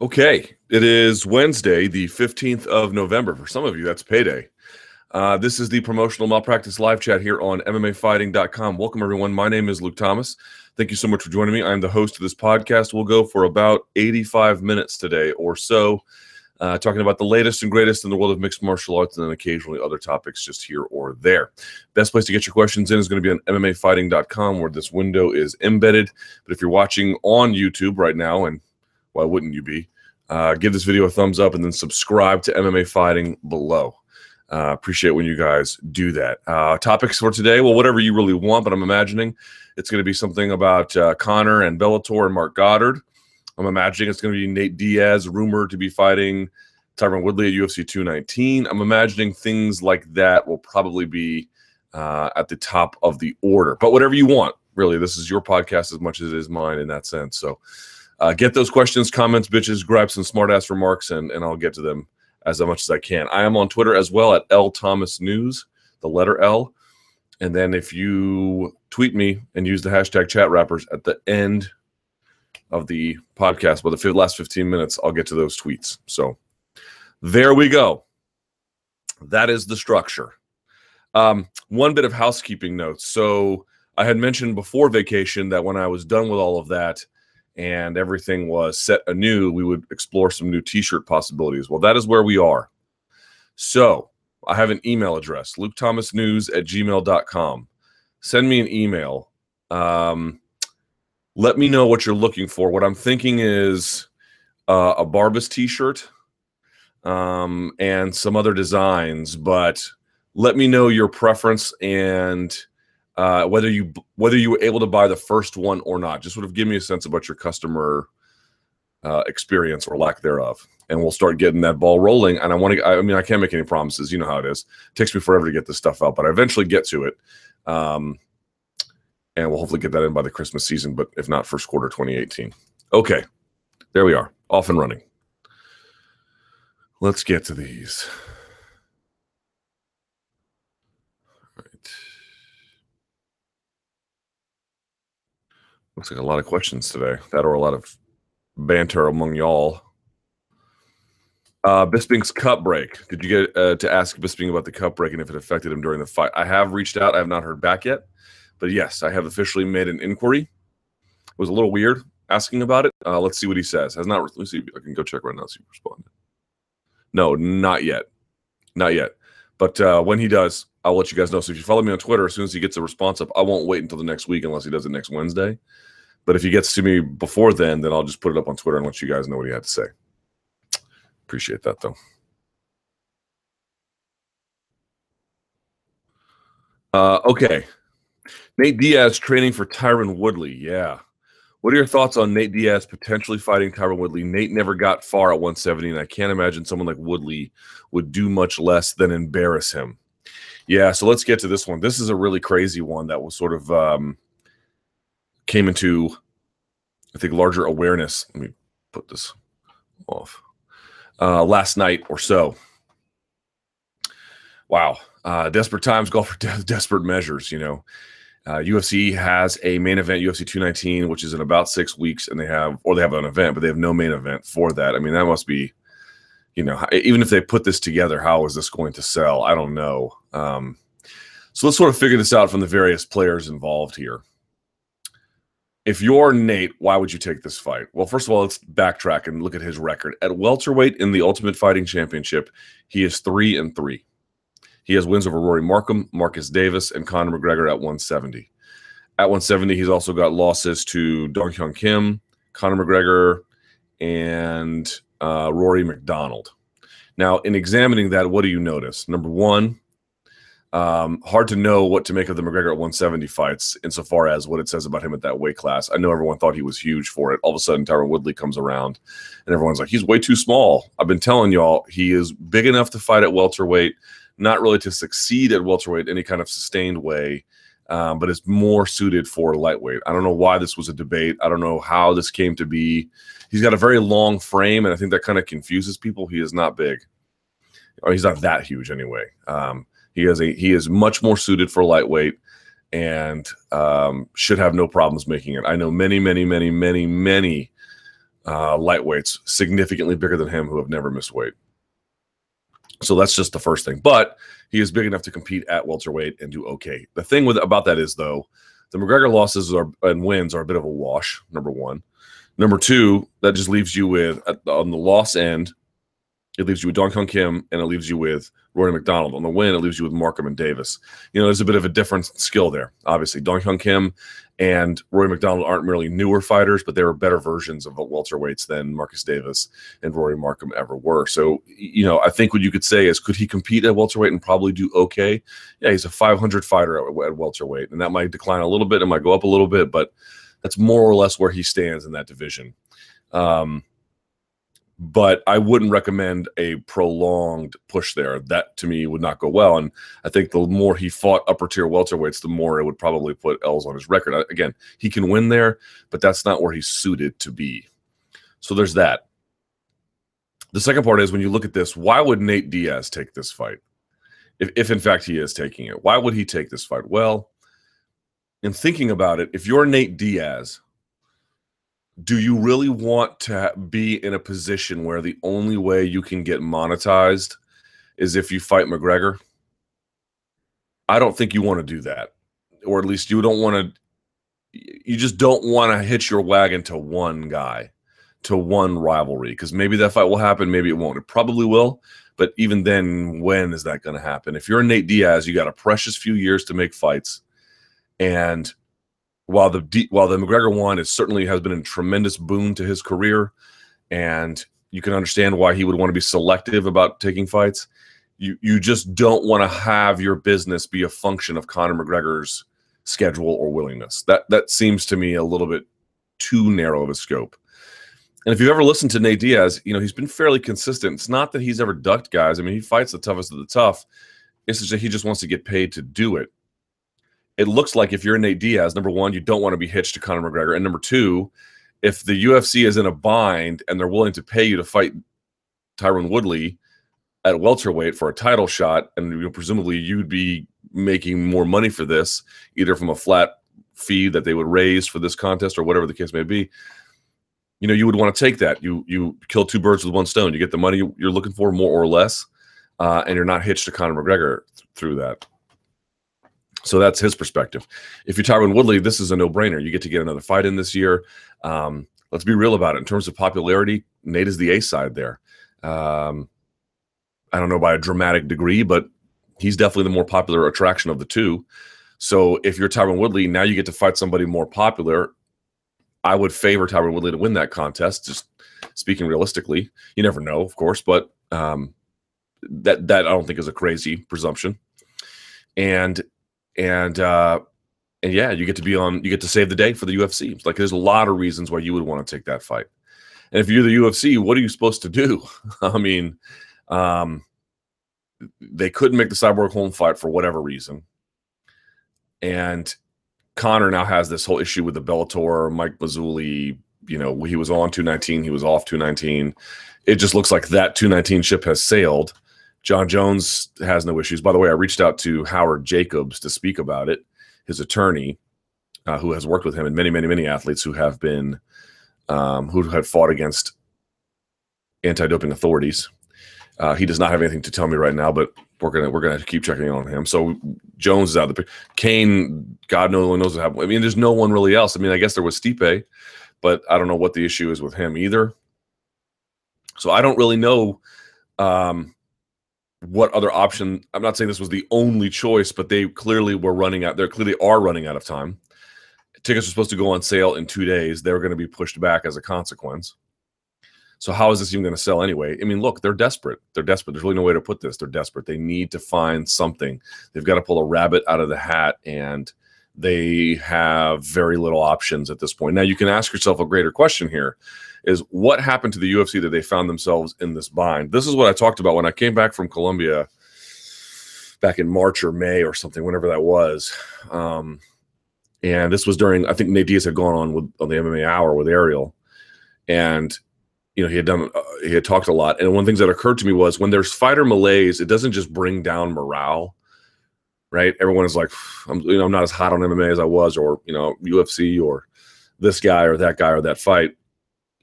Okay, it is Wednesday, the 15th of November. For some of you, that's payday. Uh, this is the promotional malpractice live chat here on MMAfighting.com. Welcome, everyone. My name is Luke Thomas. Thank you so much for joining me. I'm the host of this podcast. We'll go for about 85 minutes today or so, uh, talking about the latest and greatest in the world of mixed martial arts and then occasionally other topics just here or there. Best place to get your questions in is going to be on MMAfighting.com, where this window is embedded. But if you're watching on YouTube right now and why wouldn't you be? Uh, give this video a thumbs up and then subscribe to MMA Fighting below. Uh, appreciate when you guys do that. Uh, topics for today, well, whatever you really want, but I'm imagining it's going to be something about uh, Conor and Bellator and Marc Goddard. I'm imagining it's going to be Nate Diaz, rumored to be fighting Tyron Woodley at UFC 219. I'm imagining things like that will probably be uh, at the top of the order. But whatever you want, really, this is your podcast as much as it is mine in that sense. So uh, get those questions, comments, bitches, grab some smart ass remarks, and, and I'll get to them as much as I can. I am on Twitter as well at L Thomas News, the letter L. And then if you tweet me and use the hashtag chat wrappers at the end of the podcast, but the last 15 minutes, I'll get to those tweets. So there we go. That is the structure. Um, one bit of housekeeping notes. So I had mentioned before vacation that when I was done with all of that, and everything was set anew, we would explore some new t shirt possibilities. Well, that is where we are. So I have an email address, lukethomasnews at gmail.com. Send me an email. Um, let me know what you're looking for. What I'm thinking is uh, a Barbas t shirt um, and some other designs, but let me know your preference and uh, whether you whether you were able to buy the first one or not. Just sort of give me a sense about your customer uh, experience or lack thereof, and we'll start getting that ball rolling. And I want to. I mean, I can't make any promises. You know how it is. It takes me forever to get this stuff out, but I eventually get to it. Um, and we'll hopefully get that in by the Christmas season, but if not, first quarter 2018. Okay, there we are, off and running. Let's get to these. Looks like a lot of questions today. That or a lot of banter among y'all. Uh, Bisping's cup break. Did you get uh, to ask Bisping about the cup break and if it affected him during the fight? I have reached out. I have not heard back yet, but yes, I have officially made an inquiry. It was a little weird asking about it. Uh, let's see what he says. Has not. Let's see. I can go check right now. See if he responded. No, not yet. Not yet. But uh, when he does, I'll let you guys know. So if you follow me on Twitter, as soon as he gets a response up, I won't wait until the next week unless he does it next Wednesday. But if he gets to me before then, then I'll just put it up on Twitter and let you guys know what he had to say. Appreciate that though. Uh, okay. Nate Diaz training for Tyron Woodley. Yeah. What are your thoughts on Nate Diaz potentially fighting Tyron Woodley? Nate never got far at 170, and I can't imagine someone like Woodley would do much less than embarrass him. Yeah, so let's get to this one. This is a really crazy one that was sort of um, came into, I think, larger awareness. Let me put this off. Uh, last night or so. Wow. Uh, desperate times call for de- desperate measures, you know. Uh, UFC has a main event, UFC 219, which is in about six weeks, and they have, or they have an event, but they have no main event for that. I mean, that must be, you know, even if they put this together, how is this going to sell? I don't know. Um, so let's sort of figure this out from the various players involved here if you're Nate, why would you take this fight? Well, first of all, let's backtrack and look at his record. At welterweight in the Ultimate Fighting Championship, he is three and three. He has wins over Rory Markham, Marcus Davis, and Conor McGregor at 170. At 170, he's also got losses to Dong Hyun Kim, Conor McGregor, and uh, Rory MacDonald. Now, in examining that, what do you notice? Number one, um, hard to know what to make of the McGregor at 170 fights insofar as what it says about him at that weight class. I know everyone thought he was huge for it. All of a sudden, Tyron Woodley comes around and everyone's like, he's way too small. I've been telling y'all he is big enough to fight at welterweight, not really to succeed at welterweight in any kind of sustained way, um, but it's more suited for lightweight. I don't know why this was a debate. I don't know how this came to be. He's got a very long frame, and I think that kind of confuses people. He is not big, or he's not that huge anyway. Um, he has a he is much more suited for lightweight and um, should have no problems making it. I know many, many, many, many, many uh, lightweights significantly bigger than him who have never missed weight. So that's just the first thing. But he is big enough to compete at welterweight and do okay. The thing with about that is though, the McGregor losses are and wins are a bit of a wash. Number one, number two, that just leaves you with on the loss end, it leaves you with Dong Hyun Kim and it leaves you with Rory MacDonald. On the win, it leaves you with Markham and Davis. You know, there's a bit of a different skill there. Obviously, Dong Hyun Kim and Rory MacDonald aren't merely newer fighters, but they were better versions of welterweights than Marcus Davis and Rory Markham ever were. So, you know, I think what you could say is, could he compete at welterweight and probably do okay? Yeah, he's a 500 fighter at, at welterweight, and that might decline a little bit, it might go up a little bit, but that's more or less where he stands in that division. Um, but I wouldn't recommend a prolonged push there. That to me would not go well. And I think the more he fought upper tier welterweights, the more it would probably put L's on his record. Again, he can win there, but that's not where he's suited to be. So there's that. The second part is when you look at this, why would Nate Diaz take this fight? If, if in fact he is taking it, why would he take this fight? Well, in thinking about it, if you're Nate Diaz, do you really want to be in a position where the only way you can get monetized is if you fight McGregor? I don't think you want to do that. Or at least you don't want to you just don't want to hitch your wagon to one guy, to one rivalry because maybe that fight will happen, maybe it won't. It probably will, but even then when is that going to happen? If you're Nate Diaz, you got a precious few years to make fights and while the while the McGregor one is certainly has been a tremendous boon to his career, and you can understand why he would want to be selective about taking fights. You you just don't want to have your business be a function of Conor McGregor's schedule or willingness. That that seems to me a little bit too narrow of a scope. And if you've ever listened to Nate Diaz, you know he's been fairly consistent. It's not that he's ever ducked guys. I mean, he fights the toughest of the tough. It's just that he just wants to get paid to do it it looks like if you're Nate Diaz, number one, you don't want to be hitched to Conor McGregor, and number two, if the UFC is in a bind and they're willing to pay you to fight Tyron Woodley at welterweight for a title shot, and you presumably you'd be making more money for this, either from a flat fee that they would raise for this contest or whatever the case may be. You know, you would want to take that. You you kill two birds with one stone. You get the money you're looking for, more or less, uh, and you're not hitched to Conor McGregor through that. So that's his perspective. If you're Tyron Woodley, this is a no-brainer. You get to get another fight in this year. Um, let's be real about it. In terms of popularity, Nate is the A side there. Um, I don't know by a dramatic degree, but he's definitely the more popular attraction of the two. So if you're Tyron Woodley, now you get to fight somebody more popular. I would favor Tyron Woodley to win that contest. Just speaking realistically, you never know, of course, but um, that that I don't think is a crazy presumption. And and uh, and yeah, you get to be on, you get to save the day for the UFC. like there's a lot of reasons why you would want to take that fight. And if you're the UFC, what are you supposed to do? I mean, um, they couldn't make the Cyborg Holm fight for whatever reason, and Conor now has this whole issue with the Bellator, Mike Mazzulli. You know, he was on 219, he was off 219. It just looks like that 219 ship has sailed. Jon Jones has no issues. By the way, I reached out to Howard Jacobs to speak about it, his attorney, uh, who has worked with him and many, many, many athletes who have been um, who have fought against anti-doping authorities. Uh, he does not have anything to tell me right now, but we're gonna we're gonna keep checking on him. So Jones is out of the picture. Cain, God no one knows what happened. I mean, there's no one really else. I mean, I guess there was Stipe, but I don't know what the issue is with him either. So I don't really know um, what other option i'm not saying this was the only choice but they clearly were running out they clearly are running out of time. Tickets are supposed to go on sale in two days. They're going to be pushed back as a consequence. So how is this even going to sell anyway? I mean look they're desperate. They're desperate. There's really no way to put this. They're desperate. They need to find something. They've got to pull a rabbit out of the hat and they have very little options at this point. Now you can ask yourself a greater question here is what happened to the UFC that they found themselves in this bind. This is what I talked about when I came back from Colombia back in March or May or something, whenever that was. Um, and this was during I think Nate Diaz had gone on with on the MMA Hour with Ariel, and you know he had done uh, he had talked a lot. And one of the things that occurred to me was when there's fighter malaise, it doesn't just bring down morale, right? Everyone is like, I'm you know I'm not as hot on MMA as I was, or you know UFC or this guy or that guy or that fight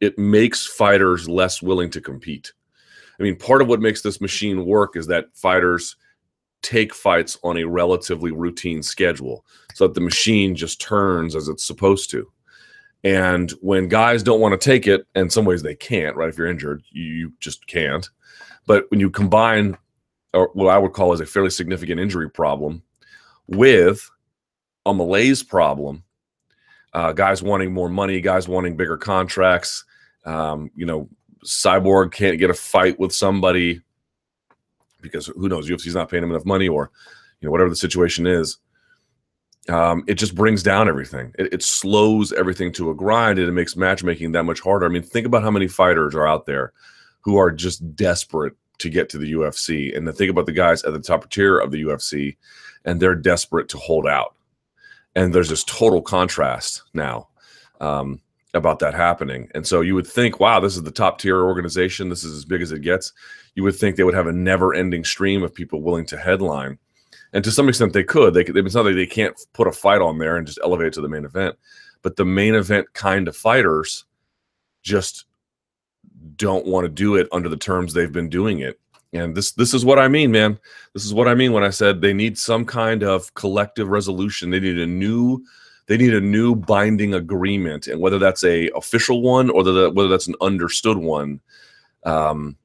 it makes fighters less willing to compete. I mean, part of what makes this machine work is that fighters take fights on a relatively routine schedule so that the machine just turns as it's supposed to. And when guys don't want to take it, in some ways they can't, right? If you're injured, you just can't. But when you combine or what I would call as a fairly significant injury problem with a malaise problem, uh, guys wanting more money, guys wanting bigger contracts, um, you know, Cyborg can't get a fight with somebody because who knows, UFC's not paying him enough money or, you know, whatever the situation is um, it just brings down everything. It, it, slows everything to a grind and it makes matchmaking that much harder. I mean, think about how many fighters are out there who are just desperate to get to the UFC. And then think about the guys at the top tier of the UFC and they're desperate to hold out. And there's this total contrast now um, about that happening. And so you would think, wow, this is the top tier organization. This is as big as it gets. You would think they would have a never ending stream of people willing to headline and to some extent they could. They could. It's not like they can't put a fight on there and just elevate it to the main event, but the main event kind of fighters just don't want to do it under the terms they've been doing it. And this this is what I mean, man. This is what I mean when I said they need some kind of collective resolution. They need a new they need a new binding agreement, and whether that's a official one or whether, that's an understood one, um,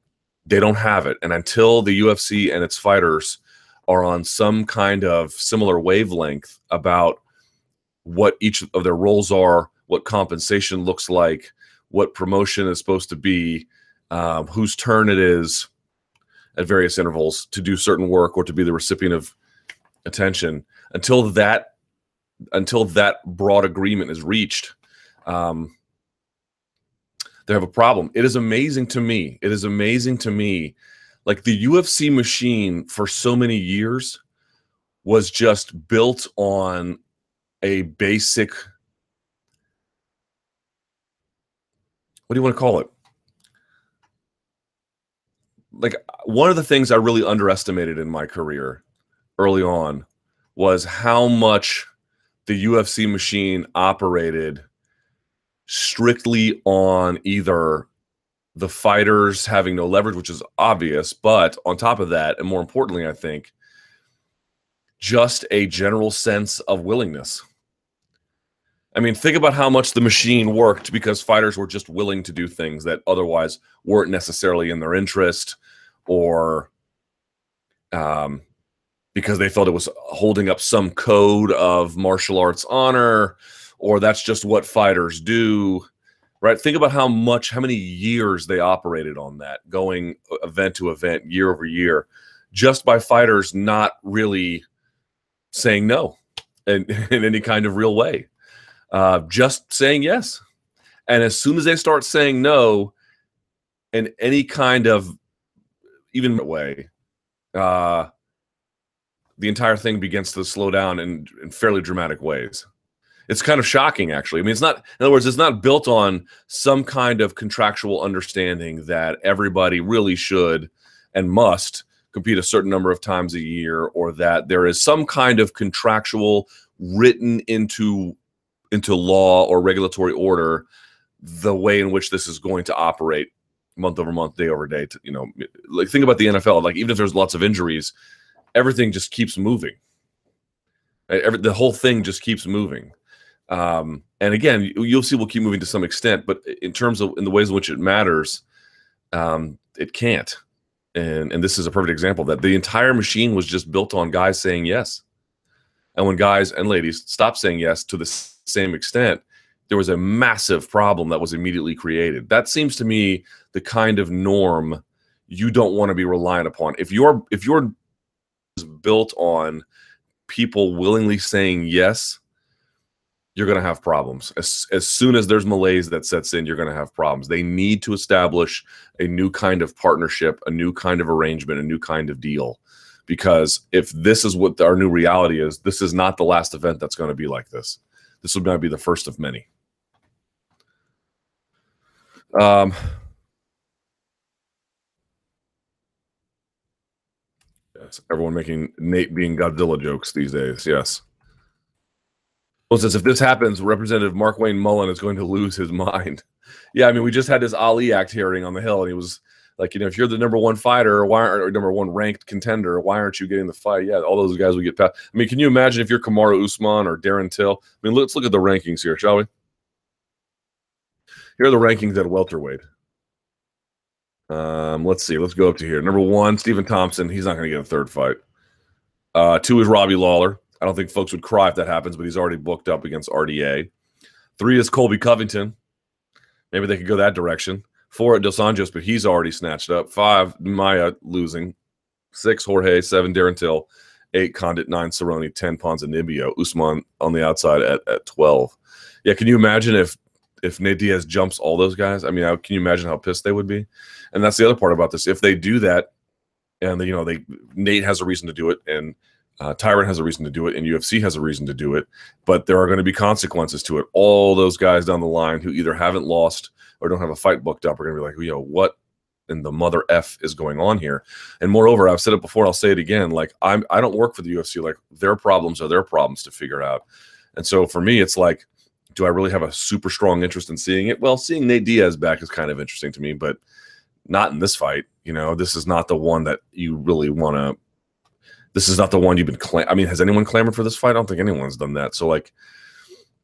they don't have it. And until the UFC and its fighters are on some kind of similar wavelength about what each of their roles are, what compensation looks like, what promotion is supposed to be, um, whose turn it is at various intervals to do certain work or to be the recipient of attention. Until that, until that broad agreement is reached, um, they have a problem. It is amazing to me. It is amazing to me like the UFC machine for so many years was just built on a basic what do you want to call it? Like one of the things I really underestimated in my career early on was how much the UFC machine operated strictly on either the fighters having no leverage, which is obvious. But on top of that, and more importantly, I think, just a general sense of willingness. I mean, think about how much the machine worked because fighters were just willing to do things that otherwise weren't necessarily in their interest or um, because they felt it was holding up some code of martial arts honor or that's just what fighters do right? Think about how much, how many years they operated on that, going event to event, year over year, just by fighters not really saying no in, in any kind of real way, uh, just saying yes. And as soon as they start saying no in any kind of even way, uh, the entire thing begins to slow down in, in fairly dramatic ways it's kind of shocking actually i mean it's not in other words it's not built on some kind of contractual understanding that everybody really should and must compete a certain number of times a year or that there is some kind of contractual written into into law or regulatory order the way in which this is going to operate month over month day over day to, you know like think about the nfl like even if there's lots of injuries everything just keeps moving Every, the whole thing just keeps moving um, and again, you'll see we'll keep moving to some extent, but in terms of in the ways in which it matters, um, it can't. And and this is a perfect example that the entire machine was just built on guys saying yes. And when guys and ladies stopped saying yes to the same extent, there was a massive problem that was immediately created. That seems to me the kind of norm you don't want to be reliant upon. If you're if you're built on people willingly saying yes you're going to have problems. As, as soon as there's malaise that sets in, you're going to have problems. They need to establish a new kind of partnership, a new kind of arrangement, a new kind of deal. Because if this is what our new reality is, this is not the last event that's going to be like this. This will not be the first of many. Um, yes, everyone making Nate being Godzilla jokes these days. Yes. Well, says if this happens, Representative Markwayne Mullin is going to lose his mind. Yeah, I mean, we just had this Ali Act hearing on the Hill, and he was like, you know, if you're the number one fighter, why or number one ranked contender, why aren't you getting the fight? Yeah, all those guys would get past. I mean, can you imagine if you're Kamaru Usman or Darren Till? I mean, let's look at the rankings here, shall we? Here are the rankings at welterweight. Um, let's see. Let's go up to here. Number one, Stephen Thompson. He's not going to get a third fight. Uh, two is Robbie Lawler. I don't think folks would cry if that happens, but he's already booked up against RDA. Three is Colby Covington. Maybe they could go that direction. Four at Dos Anjos, but he's already snatched up. Five, Maia losing. Six, Jorge. Seven, Darren Till. Eight, Condit. Nine, Cerrone. Ten, Ponzinibbio. Usman on the outside at, at 12. Yeah, can you imagine if if Nate Diaz jumps all those guys? I mean, how, can you imagine how pissed they would be? And that's the other part about this. If they do that, and you know they Nate has a reason to do it, and uh, Tyron has a reason to do it, and UFC has a reason to do it, but there are going to be consequences to it. All those guys down the line who either haven't lost or don't have a fight booked up are going to be like, know, what in the mother f is going on here? And moreover, I've said it before, I'll say it again. Like I'm, I don't work for the UFC. Like their problems are their problems to figure out. And so for me, it's like, do I really have a super strong interest in seeing it? Well, seeing Nate Diaz back is kind of interesting to me, but not in this fight. You know, this is not the one that you really want to. This is not the one you've been. I mean, has anyone clamored for this fight? I don't think anyone's done that. So, like,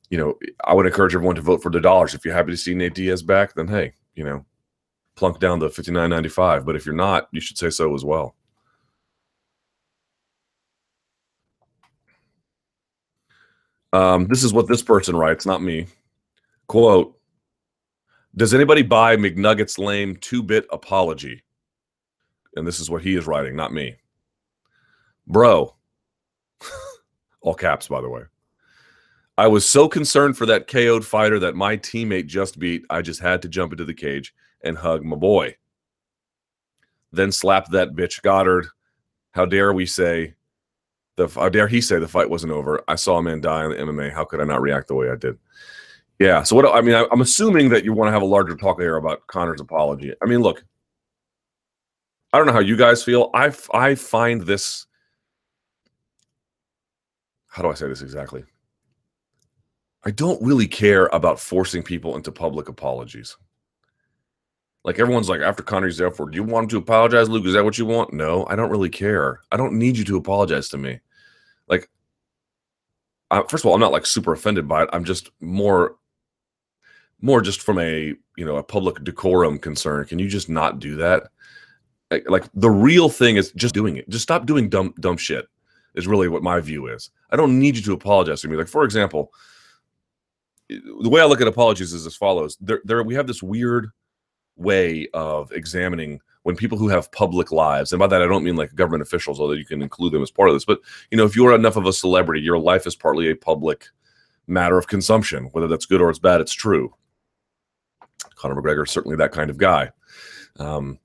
you know, I would encourage everyone to vote for the dollars. If you're happy to see Nate Diaz back, then hey, you know, plunk down the fifty nine ninety five. But if you're not, you should say so as well. Um, this is what this person writes, not me. Quote does anybody buy McNugget's lame two bit apology? And this is what he is writing, not me. Bro, all caps, by the way. I was so concerned for that KO'd fighter that my teammate just beat, I just had to jump into the cage and hug my boy. Then slap that bitch Goddard. How dare we say the how dare he say the fight wasn't over? I saw a man die in the MMA. How could I not react the way I did? Yeah. So what I mean, I, am assuming that you want to have a larger talk here about Conor's apology. I mean, look, I don't know how you guys feel. I I find this. How do I say this exactly? I don't really care about forcing people into public apologies. Like everyone's like, after Conor's there for, do you want him to apologize, Luke? Is that what you want? No, I don't really care. I don't need you to apologize to me. Like, I, first of all, I'm not like super offended by it. I'm just more more just from a you know a public decorum concern can you just not do that like the real thing is just doing it just stop doing dumb dumb shit is really what my view is. I don't need you to apologize to me. Like for example the way i look at apologies is as follows. There, there we have this weird way of examining when people who have public lives and by that i don't mean like government officials although you can include them as part of this but you know if you're enough of a celebrity your life is partly a public matter of consumption whether that's good or it's bad it's true. Conor McGregor is certainly that kind of guy. Um,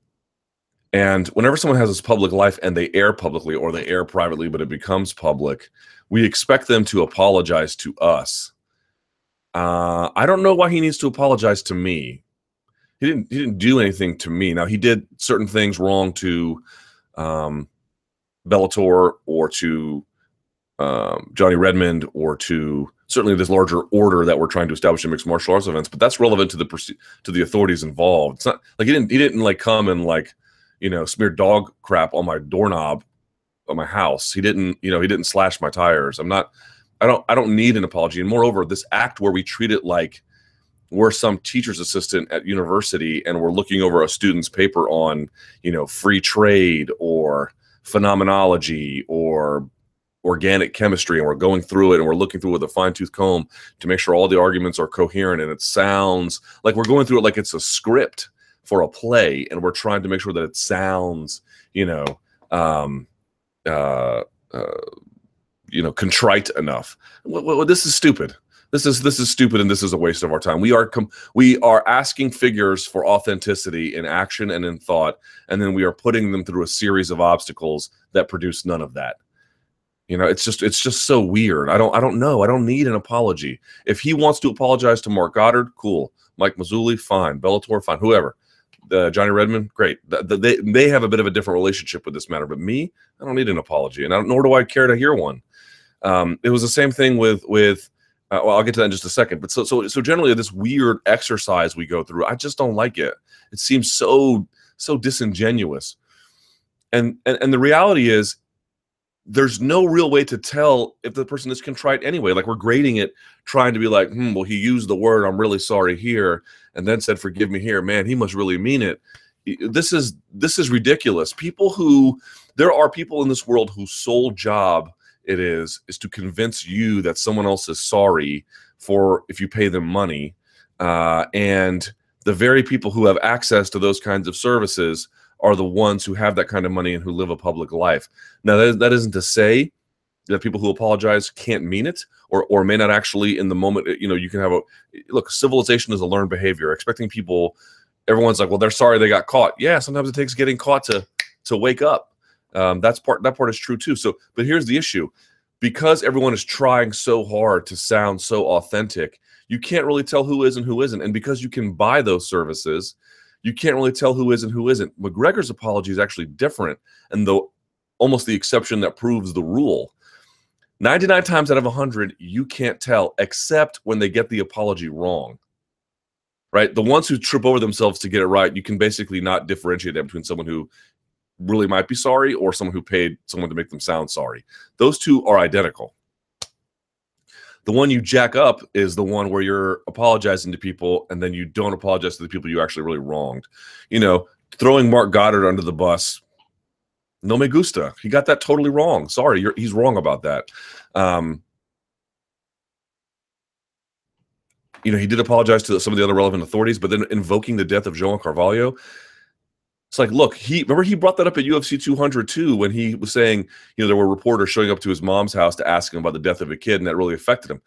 and whenever someone has this public life and they air publicly or they air privately, but it becomes public, we expect them to apologize to us. Uh, I don't know why he needs to apologize to me. He didn't. He didn't do anything to me. Now he did certain things wrong to um, Bellator or to um, Johnny Redmond or to certainly this larger order that we're trying to establish in mixed martial arts events. But that's relevant to the to the authorities involved. It's not like he didn't he didn't like come and like you know smear dog crap on my doorknob on my house. He didn't you know he didn't slash my tires. I'm not. I don't I don't need an apology. And moreover, this act where we treat it like we're some teacher's assistant at university and we're looking over a student's paper on you know free trade or phenomenology or organic chemistry and we're going through it and we're looking through it with a fine tooth comb to make sure all the arguments are coherent and it sounds like we're going through it like it's a script for a play and we're trying to make sure that it sounds, you know, um, uh, uh, you know, contrite enough. Well, well, this is stupid. This is this is stupid and this is a waste of our time. We are com- we are asking figures for authenticity in action and in thought, and then we are putting them through a series of obstacles that produce none of that. You know, it's just it's just so weird. I don't I don't know. I don't need an apology. If he wants to apologize to Marc Goddard, cool. Mike Mazzulli, fine. Bellator, fine. Whoever. Uh, Johnny Redmond, great. The, the, they they have a bit of a different relationship with this matter, but me, I don't need an apology, and I nor do I care to hear one. Um, it was the same thing with with Uh, well, I'll get to that in just a second. But so so so generally, this weird exercise we go through, I just don't like it. It seems so so disingenuous. And and, and the reality is, there's no real way to tell if the person is contrite anyway. Like we're grading it, trying to be like, hmm, well, he used the word "I'm really sorry" here, and then said "forgive me" here. Man, he must really mean it. This is this is ridiculous. People who there are people in this world whose sole job it is is to convince you that someone else is sorry for if you pay them money uh, and the very people who have access to those kinds of services are the ones who have that kind of money and who live a public life now that, that isn't to say that people who apologize can't mean it or or may not actually in the moment you know you can have a look civilization is a learned behavior expecting people everyone's like well they're sorry they got caught yeah sometimes it takes getting caught to to wake up um, that's part that part is true too. So, but here's the issue: because everyone is trying so hard to sound so authentic, you can't really tell who is and who isn't. And because you can buy those services, you can't really tell who is and who isn't. McGregor's apology is actually different, and though almost the exception that proves the rule. 99 times out of 100, you can't tell except when they get the apology wrong. Right? The ones who trip over themselves to get it right, you can basically not differentiate that between someone who really might be sorry or someone who paid someone to make them sound sorry. Those two are identical. The one you jack up is the one where you're apologizing to people and then you don't apologize to the people you actually really wronged. You know, throwing Marc Goddard under the bus. No me gusta. He got that totally wrong. Sorry, he's wrong about that. Um, you know, he did apologize to some of the other relevant authorities, but then invoking the death of João Carvalho, it's like, look, he remember he brought that up at UFC 200 too when he was saying, you know, there were reporters showing up to his mom's house to ask him about the death of a kid, and that really affected him.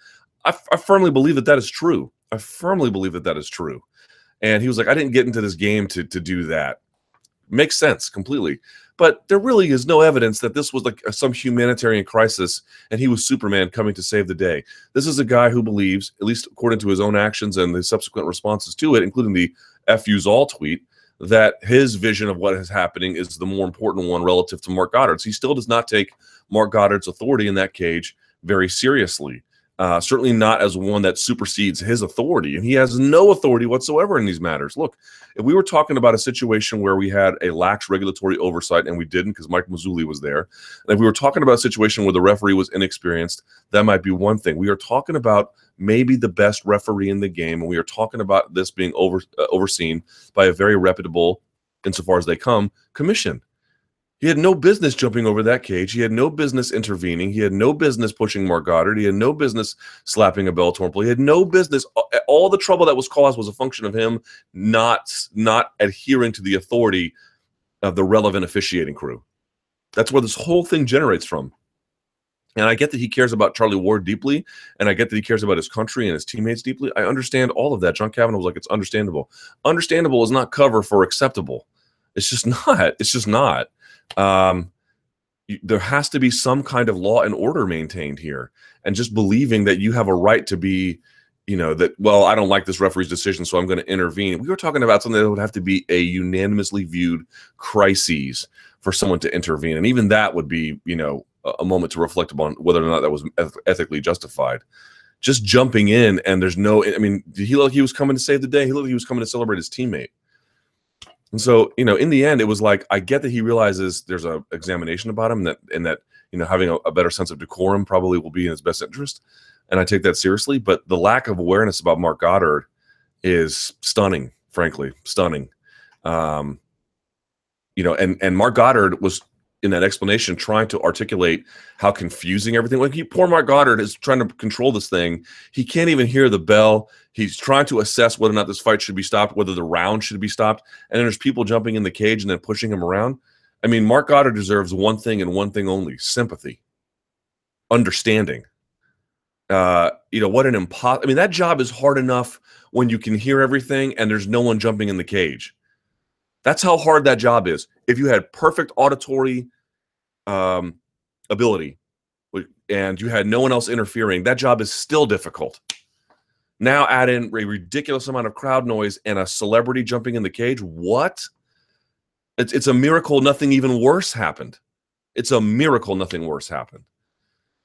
I, I firmly believe that that is true. I firmly believe that that is true. And he was like, I didn't get into this game to to do that. Makes sense completely. But there really is no evidence that this was like some humanitarian crisis and he was Superman coming to save the day. This is a guy who believes, at least according to his own actions and the subsequent responses to it, including the FU's all tweet, that his vision of what is happening is the more important one relative to Marc Goddard's. He still does not take Marc Goddard's authority in that cage very seriously. Uh, certainly not as one that supersedes his authority. And he has no authority whatsoever in these matters. Look, if we were talking about a situation where we had a lax regulatory oversight and we didn't because Mike Mazzulli was there, and if we were talking about a situation where the referee was inexperienced, that might be one thing. We are talking about maybe the best referee in the game, and we are talking about this being over uh, overseen by a very reputable, insofar as they come, commission. He had no business jumping over that cage. He had no business intervening. He had no business pushing Marc Goddard. He had no business slapping a Bellator employee. He had no business. All the trouble that was caused was a function of him not not adhering to the authority of the relevant officiating crew. That's where this whole thing generates from. And I get that he cares about Charlie Ward deeply, and I get that he cares about his country and his teammates deeply. I understand all of that. John Kavanagh was like, it's understandable. Understandable is not cover for acceptable. It's just not. It's just not. Um, there has to be some kind of law and order maintained here. And just believing that you have a right to be, you know, that, well, I don't like this referee's decision, so I'm going to intervene. We were talking about something that would have to be a unanimously viewed crisis for someone to intervene. And even that would be, you know, a moment to reflect upon whether or not that was ethically justified. Just jumping in and there's no, I mean, he looked like he was coming to save the day. He looked like he was coming to celebrate his teammate. And so, you know, in the end, it was like I get that he realizes there's a examination about him, and that and that you know having a, a better sense of decorum probably will be in his best interest, and I take that seriously. But the lack of awareness about Marc Goddard is stunning, frankly, stunning. Um, you know, and and Marc Goddard was in that explanation trying to articulate how confusing everything like he, poor marc goddard is trying to control this thing. He can't even hear the bell. He's trying to assess whether or not this fight should be stopped whether the round should be stopped and there's people jumping in the cage and then pushing him around. I mean marc goddard deserves one thing and one thing only sympathy. Understanding. Uh you know what an impossible i mean that job is hard enough when you can hear everything and there's no one jumping in the cage. That's how hard that job is. If you had perfect auditory um, ability and you had no one else interfering, that job is still difficult. Now add in a ridiculous amount of crowd noise and a celebrity jumping in the cage. What? It's, it's a miracle nothing even worse happened. It's a miracle nothing worse happened.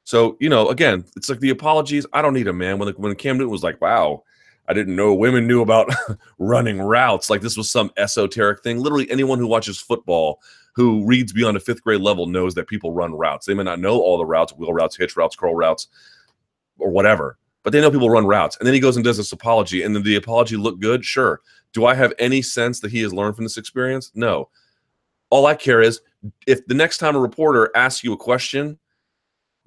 So, you know, again, it's like the apologies. I don't need them, man. When the, when Cam Newton was like, "Wow, I didn't know women knew about running routes," like this was some esoteric thing. Literally, anyone who watches football who reads beyond a fifth grade level knows that people run routes. They may not know all the routes, wheel routes, hitch routes, curl routes, or whatever, but they know people run routes. And then he goes and does this apology, and then the apology looked good. Sure. Do I have any sense that he has learned from this experience? No. All I care is if the next time a reporter asks you a question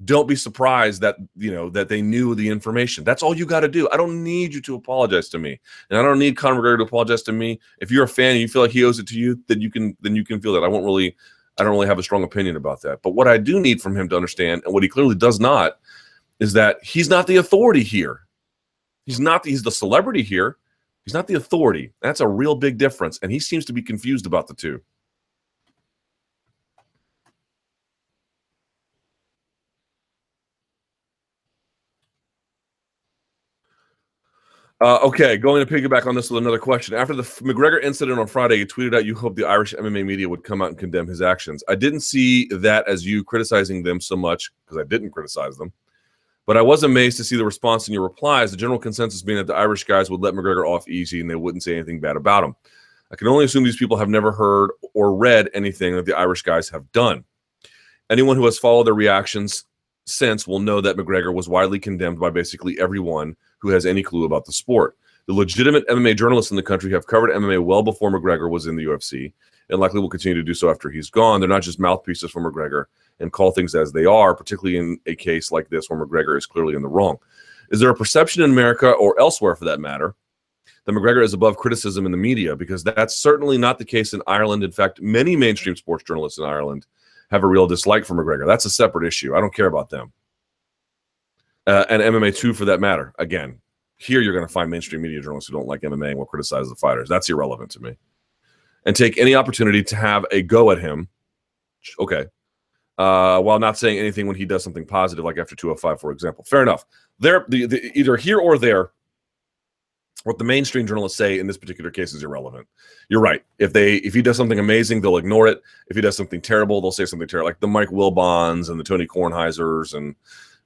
don't be surprised that you know that they knew the information. That's all you got to do. I don't need you to apologize to me, and I don't need Conor McGregor to apologize to me. If you're a fan and you feel like he owes it to you, then you can then you can feel that. I won't really, I don't really have a strong opinion about that. But what I do need from him to understand, and what he clearly does not, is that he's not the authority here. He's not. He's the celebrity here. He's not the authority. That's a real big difference, and he seems to be confused about the two. Uh, okay, going to piggyback on this with another question. After the McGregor incident on Friday, you tweeted out you hoped the Irish MMA media would come out and condemn his actions. I didn't see that as you criticizing them so much because I didn't criticize them, but I was amazed to see the response in your replies. The general consensus being that the Irish guys would let McGregor off easy and they wouldn't say anything bad about him. I can only assume these people have never heard or read anything that the Irish guys have done. Anyone who has followed their reactions since will know that McGregor was widely condemned by basically everyone who has any clue about the sport. The legitimate MMA journalists in the country have covered MMA well before McGregor was in the UFC and likely will continue to do so after he's gone. They're not just mouthpieces for McGregor and call things as they are, particularly in a case like this where McGregor is clearly in the wrong. Is there a perception in America or elsewhere for that matter that McGregor is above criticism in the media? Because that's certainly not the case in Ireland. In fact, many mainstream sports journalists in Ireland have a real dislike for McGregor. That's a separate issue. I don't care about them uh, and MMA too, for that matter. Again, here you're going to find mainstream media journalists who don't like MMA and will criticize the fighters. That's irrelevant to me. And take any opportunity to have a go at him. Okay. Uh, while not saying anything when he does something positive, like after 205, for example. Fair enough. There, the, the, either here or there, what the mainstream journalists say in this particular case is irrelevant. You're right. If they if he does something amazing, they'll ignore it. If he does something terrible, they'll say something terrible, like the Mike Wilbons and the Tony Kornheisers and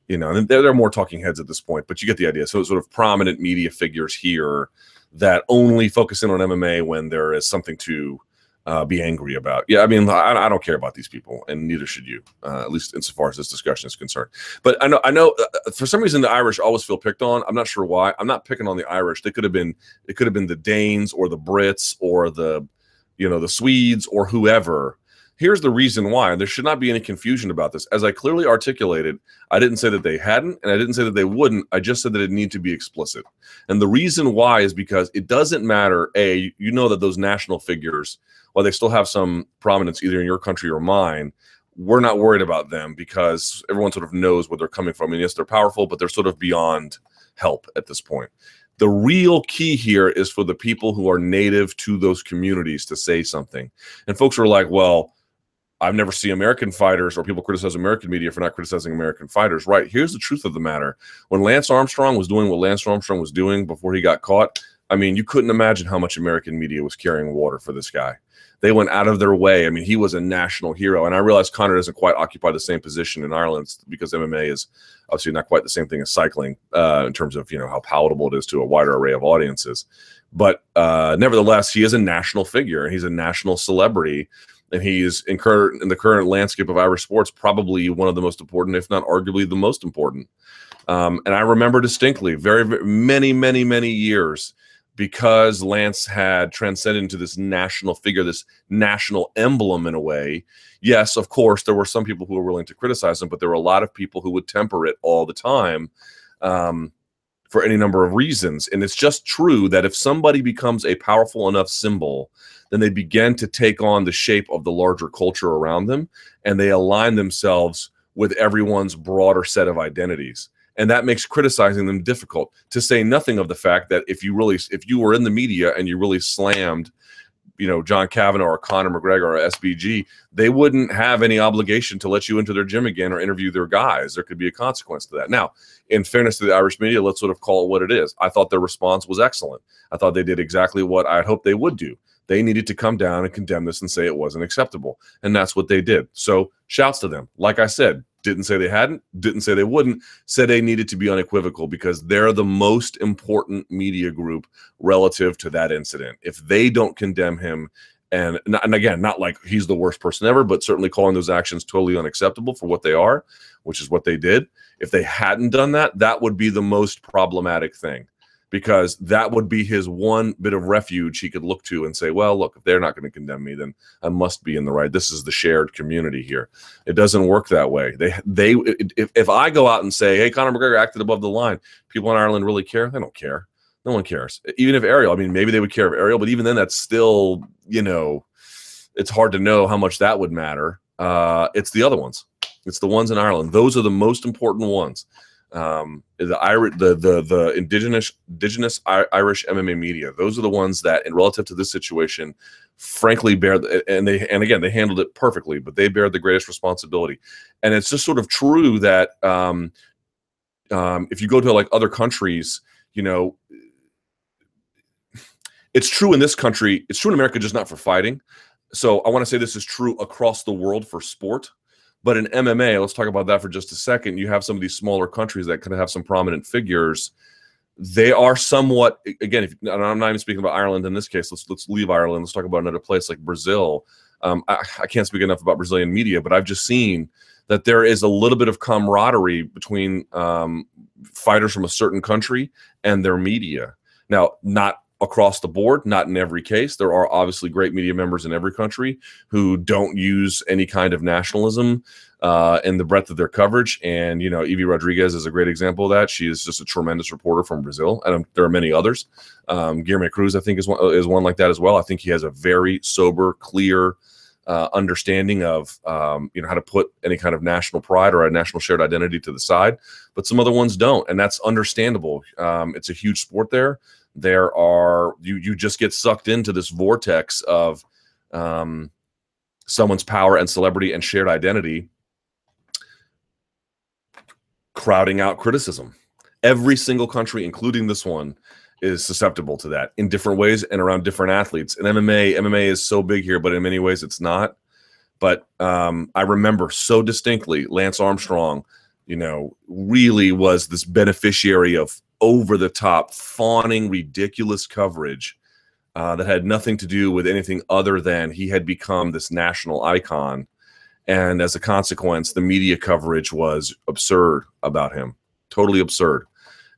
you know, and they're, they're more talking heads at this point, but you get the idea. So sort of prominent media figures here that only focus in on MMA when there is something to uh, be angry about. Yeah, I mean, I, I, don't care about these people, and neither should you, uh, at least insofar as this discussion is concerned. But I know, I know, uh, uh, for some reason, the Irish always feel picked on. I'm not sure why. I'm not picking on the Irish. They could have been, it could have been the Danes or the Brits or the, you know, the Swedes or whoever Here's the reason why. There should not be any confusion about this. As I clearly articulated, I didn't say that they hadn't, and I didn't say that they wouldn't. I just said that it needed to be explicit. And the reason why is because it doesn't matter. A, you know that those national figures, while they still have some prominence either in your country or mine, we're not worried about them because everyone sort of knows where they're coming from. And yes, they're powerful, but they're sort of beyond help at this point. The real key here is for the people who are native to those communities to say something. And folks are like, well, I've never seen American fighters or people criticize American media for not criticizing American fighters. Right. Here's the truth of the matter. When Lance Armstrong was doing what Lance Armstrong was doing before he got caught, I mean, you couldn't imagine how much American media was carrying water for this guy. They went out of their way. I mean, he was a national hero. And I realize Conor doesn't quite occupy the same position in Ireland because MMA is obviously not quite the same thing as cycling uh, in terms of, you know, how palatable it is to a wider array of audiences. But uh, nevertheless, he is a national figure and he's a national celebrity and he's in current in the current landscape of Irish sports probably one of the most important, if not arguably the most important. Um, and I remember distinctly, very, very many, many, many years because Lance had transcended into this national figure, this national emblem in a way. Yes, of course, there were some people who were willing to criticize him, but there were a lot of people who would temper it all the time. Um, for any number of reasons. And it's just true that if somebody becomes a powerful enough symbol, then they begin to take on the shape of the larger culture around them and they align themselves with everyone's broader set of identities. And that makes criticizing them difficult, to say nothing of the fact that if you really, if you were in the media and you really slammed you know John Kavanagh or Conor McGregor or SBG, they wouldn't have any obligation to let you into their gym again or interview their guys. There could be a consequence to that. Now, in fairness to the Irish media, let's sort of call it what it is. I thought their response was excellent. I thought they did exactly what I hoped they would do. They needed to come down and condemn this and say it wasn't acceptable, and that's what they did. So, shouts to them. Like I said, Didn't say they hadn't, didn't say they wouldn't, said they needed to be unequivocal because they're the most important media group relative to that incident. If they don't condemn him, and, and again, not like he's the worst person ever, but certainly calling those actions totally unacceptable for what they are, which is what they did. If they hadn't done that, that would be the most problematic thing because that would be his one bit of refuge he could look to and say, well, look, if they're not going to condemn me, then I must be in the right. This is the shared community here. It doesn't work that way. They, they, if, if I go out and say, hey, Conor McGregor acted above the line, people in Ireland really care. They don't care. No one cares. Even if Ariel, I mean, maybe they would care if Ariel, but even then, that's still, you know, it's hard to know how much that would matter. Uh, it's the other ones. It's the ones in Ireland. Those are the most important ones um, the Irish, the the the indigenous indigenous Irish MMA media. Those are the ones that, in relative to this situation, frankly bear the, and they and again they handled it perfectly, but they bear the greatest responsibility. And it's just sort of true that um, um, if you go to like other countries, you know, it's true in this country. It's true in America, just not for fighting. So I want to say this is true across the world for sport. But in MMA, let's talk about that for just a second. You have some of these smaller countries that kind of have some prominent figures. They are somewhat again. If, I'm not even speaking about Ireland in this case. Let's let's leave Ireland. Let's talk about another place like Brazil. Um, I, I can't speak enough about Brazilian media, but I've just seen that there is a little bit of camaraderie between um, fighters from a certain country and their media. Now, not across the board, not in every case. There are obviously great media members in every country who don't use any kind of nationalism uh, in the breadth of their coverage. And, you know, Evie Rodriguez is a great example of that. She is just a tremendous reporter from Brazil. And um, there are many others. Um, Guilherme Cruz, I think, is one, is one like that as well. I think he has a very sober, clear, uh, understanding of um, you know how to put any kind of national pride or a national shared identity to the side, but some other ones don't, and that's understandable. Um, it's a huge sport there there are you you just get sucked into this vortex of um, someone's power and celebrity and shared identity crowding out criticism. Every single country including this one is susceptible to that in different ways and around different athletes. And mma mma is so big here but in many ways it's not. But um, i remember so distinctly lance armstrong you know really was this beneficiary of over the top, fawning, ridiculous coverage uh, that had nothing to do with anything other than he had become this national icon. And as a consequence, the media coverage was absurd about him, totally absurd.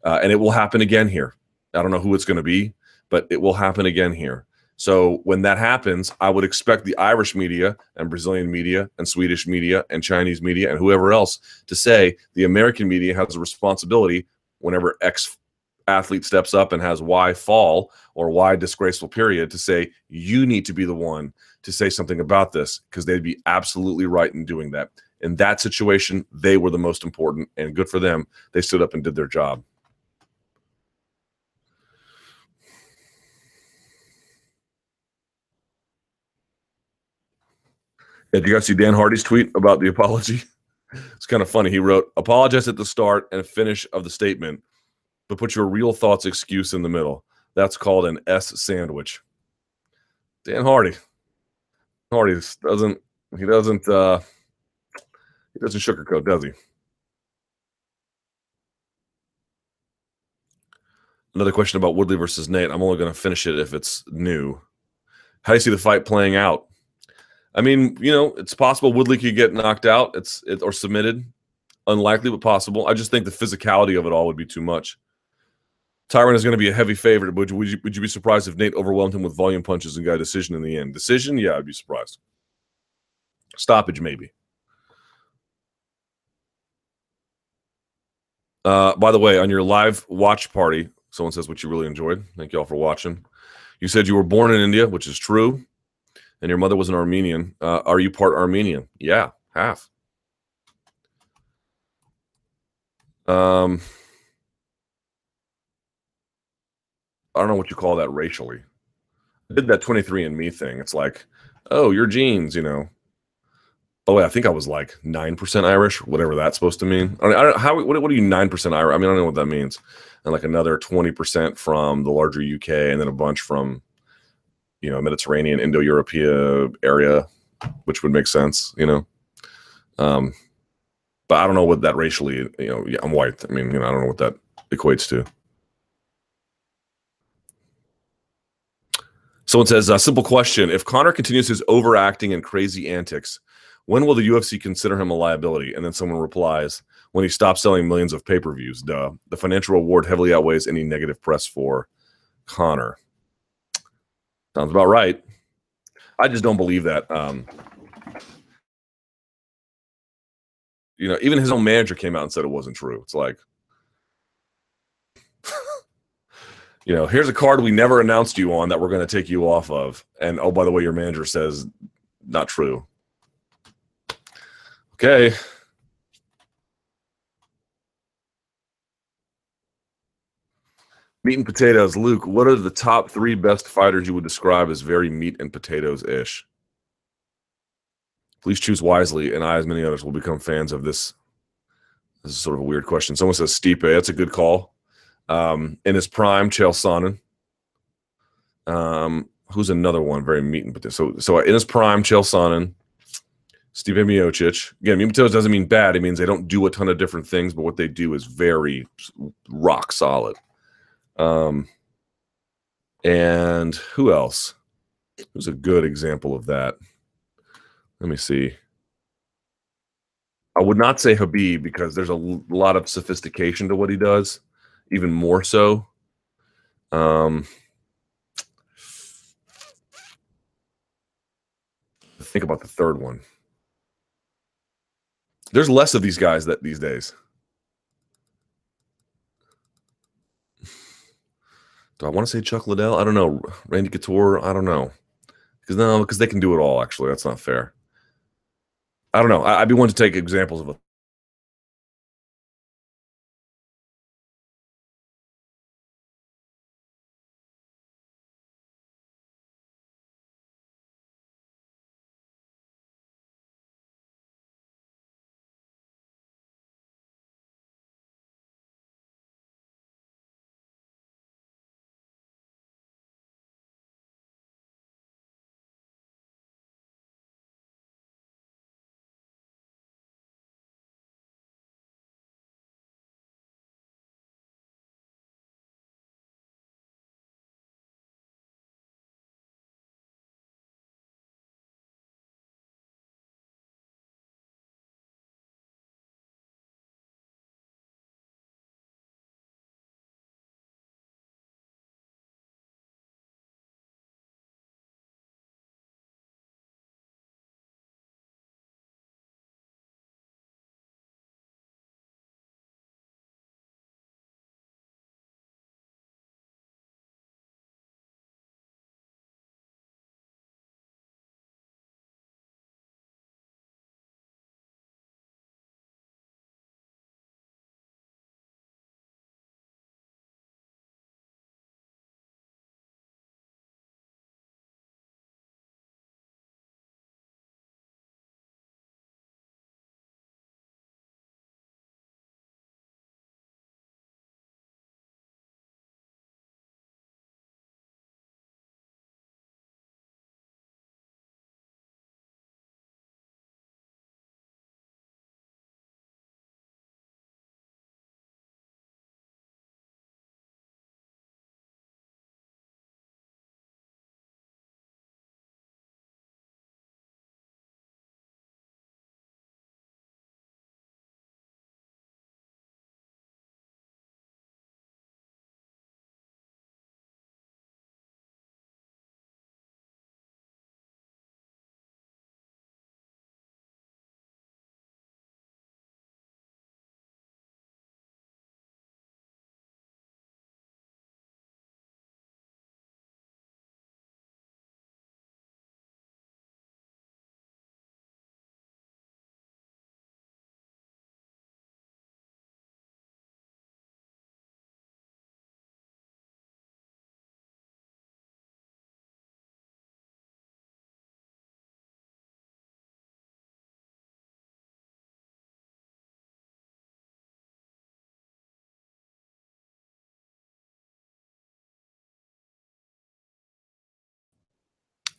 Uh, and it will happen again here. I don't know who it's going to be, but it will happen again here. So when that happens, I would expect the Irish media and Brazilian media and Swedish media and Chinese media and whoever else to say the American media has a responsibility whenever X athlete steps up and has Y fall or Y disgraceful period to say, you need to be the one to say something about this because they'd be absolutely right in doing that. In that situation, they were the most important and good for them. They stood up and did their job. Yeah, did you guys see Dan Hardy's tweet about the apology? It's kind of funny. He wrote, apologize at the start and finish of the statement, but put your real thoughts excuse in the middle. That's called an S sandwich. Dan Hardy. Hardy doesn't he doesn't uh he doesn't sugarcoat, does he? Another question about Woodley versus Nate. I'm only going to finish it if it's new. How do you see the fight playing out? I mean, you know, it's possible Woodley could get knocked out. It's it, or submitted. Unlikely, but possible. I just think the physicality of it all would be too much. Tyron is going to be a heavy favorite. Would you, would you, would you be surprised if Nate overwhelmed him with volume punches and got a decision in the end? Decision? Yeah, I'd be surprised. Stoppage, maybe. Uh, by the way, on your live watch party, someone says what you really enjoyed. Thank you all for watching. You said you were born in India, which is true and your mother was an Armenian. Uh, are you part Armenian? Yeah, half. Um, I don't know what you call that racially. I did that 23andMe thing. It's like, oh, your genes, you know. Oh, wait, I think I was like 9% Irish, whatever that's supposed to mean. I, I don't how what, what are you 9% Irish? I mean, I don't know what that means. And like another 20% from the larger UK and then a bunch from you know Mediterranean Indo-European area, which would make sense. You know, um, but I don't know what that racially. You know, yeah, I'm white. I mean, you know, I don't know what that equates to. Someone says, a simple question. If Conor continues his overacting and crazy antics, when will the UFC consider him a liability? And then someone replies, when he stops selling millions of pay per views. Duh. The financial reward heavily outweighs any negative press for Conor. Sounds about right. I just don't believe that. Um, you know, even his own manager came out and said it wasn't true. It's like, you know, here's a card we never announced you on that we're going to take you off of. And oh, by the way, your manager says not true. Okay. Meat and potatoes. Luke, what are the top three best fighters you would describe as very meat and potatoes ish? Please choose wisely, and I, as many others, will become fans of this. This is sort of a weird question. Someone says Stipe. That's a good call. Um, in his prime, Chael Sonnen. Um, who's another one? Very meat and potatoes. So, so in his prime, Chael Sonnen. Stipe Miocic. Again, meat and potatoes doesn't mean bad. It means they don't do a ton of different things, but what they do is very rock solid. Um, and who else? Who's a good example of that? Let me see. I would not say Khabib because there's a lot of sophistication to what he does, even more so. Um, think about the third one. There's less of these guys that these days. Do I want to say Chuck Liddell? I don't know. Randy Couture? I don't know. Because no, because they can do it all. Actually, that's not fair. I don't know. I, would be one to take examples of a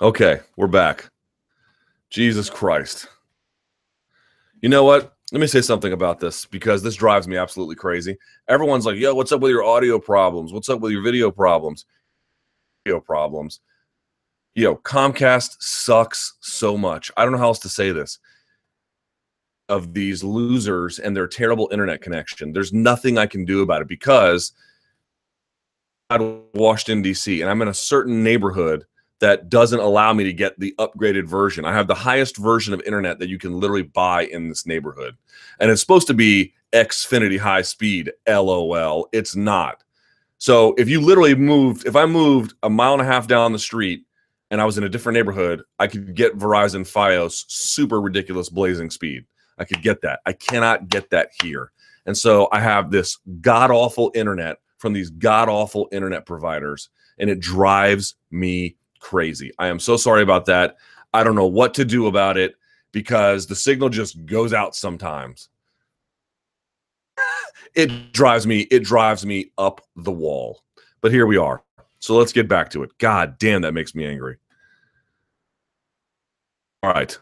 Okay, we're back. Jesus Christ. You know what? let me say something about this because this drives me absolutely crazy. Everyone's like, yo, what's up with your audio problems? What's up with your video problems? Video problems. Yo, Comcast sucks so much. I don't know how else to say this. Of these losers and their terrible internet connection. There's nothing I can do about it because I'm Washington, D.C., and I'm in a certain neighborhood that doesn't allow me to get the upgraded version. I have the highest version of internet that you can literally buy in this neighborhood. And it's supposed to be Xfinity high speed, LOL. It's not. So if you literally moved, if I moved a mile and a half down the street and I was in a different neighborhood, I could get Verizon Fios super ridiculous blazing speed. I could get that. I cannot get that here. And so I have this god awful internet from these god awful internet providers, and it drives me crazy. I am so sorry about that. I don't know what to do about it because the signal just goes out sometimes. it drives me it drives me up the wall. But here we are. So let's get back to it. God damn that makes me angry. All right.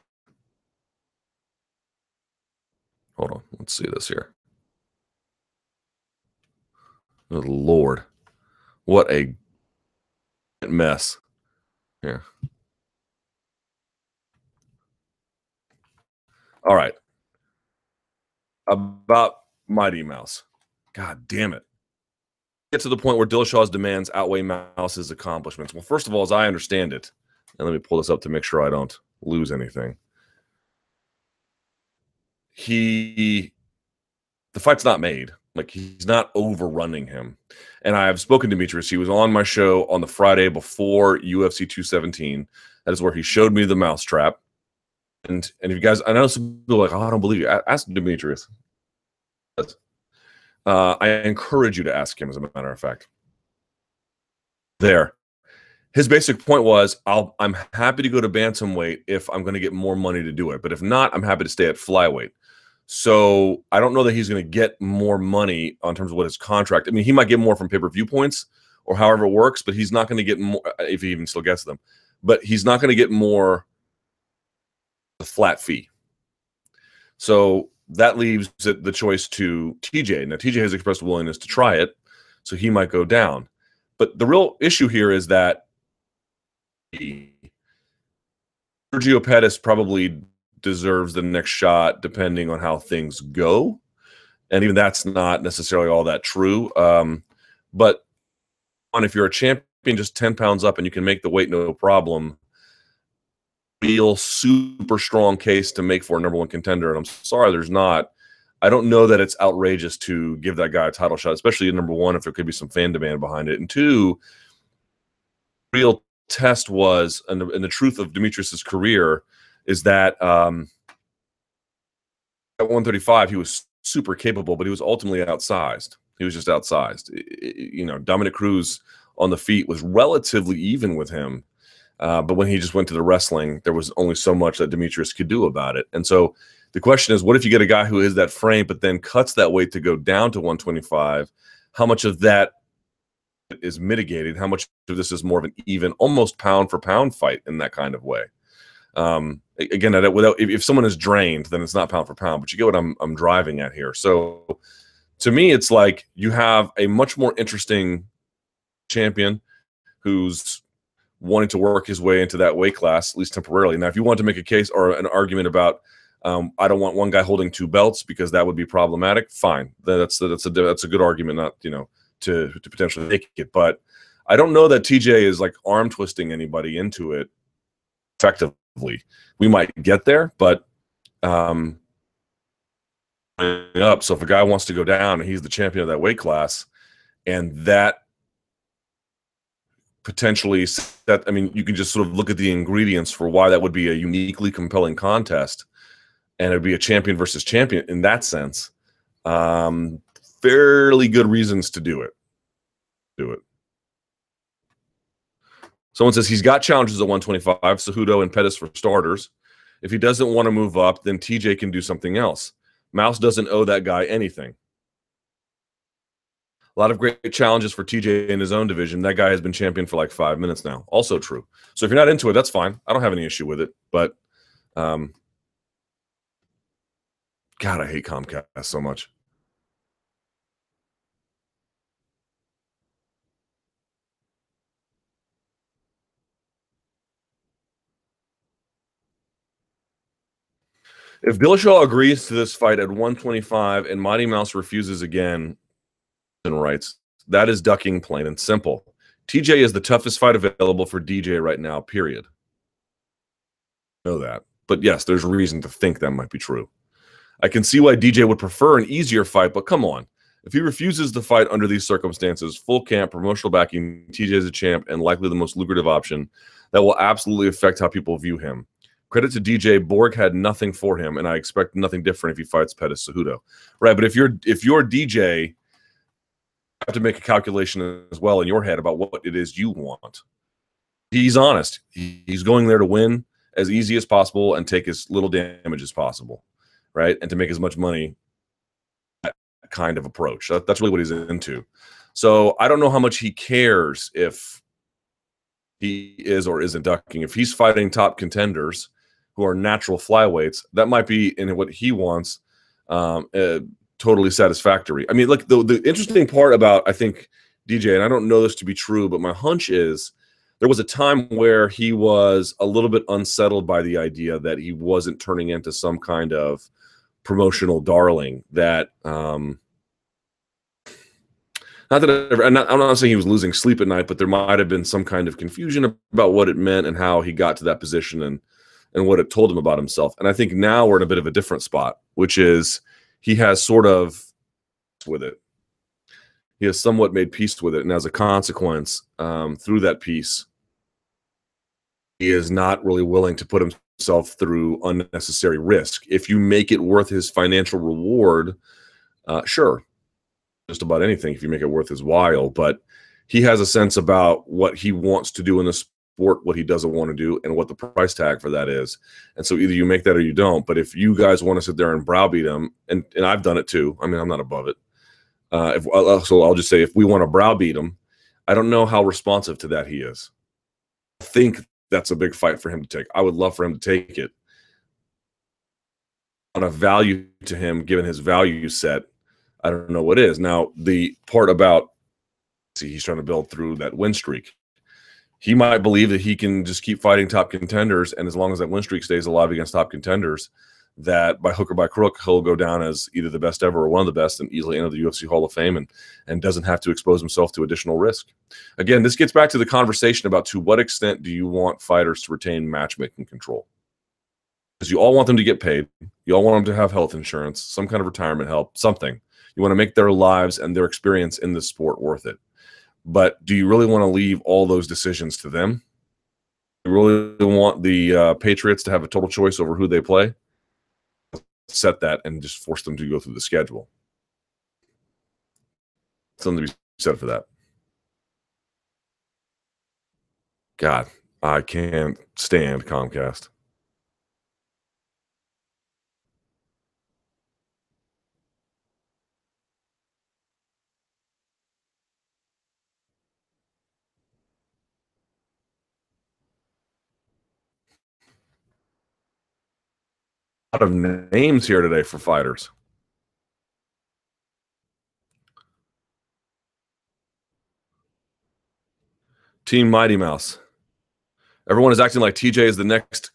Hold on. Let's see this here. Oh, Lord. What a mess. Here. All right. About Mighty Mouse. God damn it. Get to the point where Dillashaw's demands outweigh Mouse's accomplishments. Well, first of all, as I understand it, and let me pull this up to make sure I don't lose anything. He, the fight's not made. Like he's not overrunning him. And I've spoken to Demetrious. He was on my show on the Friday before UFC 217. That is where he showed me the mousetrap. And and if you guys, I know some people like, oh, I don't believe you. Ask Demetrious. Uh, I encourage you to ask him, as a matter of fact. There. His basic point was, I'll I'm happy to go to bantamweight if I'm going to get more money to do it. But if not, I'm happy to stay at flyweight. So I don't know that he's going to get more money on terms of what his contract. I mean, he might get more from pay per view points or however it works, but he's not going to get more uh, if he even still gets them. But he's not going to get more the flat fee. So that leaves it the choice to TJ. Now TJ has expressed willingness to try it, so he might go down. But the real issue here is that Sergio Pettis probably deserves the next shot depending on how things go. And even that's not necessarily all that true. Um, but on if you're a champion just 10 pounds up and you can make the weight no problem, real super strong case to make for a number one contender. And I'm sorry there's not. I don't know that it's outrageous to give that guy a title shot, especially number one, if there could be some fan demand behind it. And two, real test was, and the, and the truth of Demetrious's career is that um, at 135 he was super capable, but he was ultimately outsized. He was just outsized. you know, Dominick Cruz on the feet was relatively even with him, uh, but when he just went to the wrestling, there was only so much that Demetrious could do about it. And so the question is, what if you get a guy who is that frame, but then cuts that weight to go down to 125? How much of that is mitigated? How much of this is more of an even, almost pound for pound fight in that kind of way? Um, again, without if, if someone is drained, then it's not pound for pound. But you get what I'm I'm driving at here. So to me, it's like you have a much more interesting champion who's wanting to work his way into that weight class, at least temporarily. Now, if you want to make a case or an argument about um, I don't want one guy holding two belts because that would be problematic. Fine, that's that's a that's a good argument, not you know to to potentially make it. But I don't know that TJ is like arm twisting anybody into it effectively we might get there, but um, up. So if a guy wants to go down and he's the champion of that weight class, and that potentially that I mean, you can just sort of look at the ingredients for why that would be a uniquely compelling contest, and it'd be a champion versus champion in that sense. Um, fairly good reasons to do it. Do it. Someone says he's got challenges at 125, Cejudo and Pettis for starters. If he doesn't want to move up, then TJ can do something else. Mouse doesn't owe that guy anything. A lot of great challenges for TJ in his own division. That guy has been champion for like five minutes now. Also true. So if you're not into it, that's fine. I don't have any issue with it. But um, God, I hate Comcast so much. If Dillashaw agrees to this fight at 125 and Mighty Mouse refuses again, and writes, that is ducking plain and simple. TJ is the toughest fight available for DJ right now, period. Know that. But yes, there's reason to think that might be true. I can see why DJ would prefer an easier fight, but come on. If he refuses the fight under these circumstances, full camp, promotional backing, TJ is a champ and likely the most lucrative option, that will absolutely affect how people view him. Credit to DJ Borg had nothing for him, and I expect nothing different if he fights Pettis Cejudo. Right, but if you're if you're DJ, you have to make a calculation as well in your head about what it is you want. He's honest. He's going there to win as easy as possible and take as little damage as possible, right? And to make as much money. That kind of approach. That, that's really what he's into. So I don't know how much he cares if he is or isn't ducking. If he's fighting top contenders who are natural flyweights, that might be in what he wants um, uh, totally satisfactory. I mean, look, the, the interesting part about, I think, DJ, and I don't know this to be true, but my hunch is there was a time where he was a little bit unsettled by the idea that he wasn't turning into some kind of promotional darling that um, not that I, am not, I'm not saying he was losing sleep at night, but there might have been some kind of confusion about what it meant and how he got to that position and and what it told him about himself. And I think now we're in a bit of a different spot, which is he has sort of with it. He has somewhat made peace with it, and as a consequence, um, through that peace, he is not really willing to put himself through unnecessary risk. If you make it worth his financial reward, uh, sure, just about anything. If you make it worth his while, but he has a sense about what he wants to do in the sport what he doesn't want to do and what the price tag for that is. And so either you make that or you don't. But if you guys want to sit there and browbeat him, and and I've done it too. I mean, I'm not above it. Uh, if uh, so, I'll just say if we want to browbeat him, I don't know how responsive to that he is. I think that's a big fight for him to take. I would love for him to take it on a value to him, given his value set. I don't know what is now the part about see he's trying to build through that win streak he might believe that he can just keep fighting top contenders, and as long as that win streak stays alive against top contenders, that by hook or by crook he'll go down as either the best ever or one of the best, and easily enter the UFC Hall of Fame, and and doesn't have to expose himself to additional risk. Again, this gets back to the conversation about to what extent do you want fighters to retain matchmaking control? Because you all want them to get paid, you all want them to have health insurance, some kind of retirement help, something. You want to make their lives and their experience in this sport worth it. But do you really want to leave all those decisions to them? You really want the uh, Patriots to have a total choice over who they play? Set that and just force them to go through the schedule. Something to be said for that. God, I can't stand Comcast. Of names here today for fighters. Team Mighty Mouse. Everyone is acting like TJ is the next.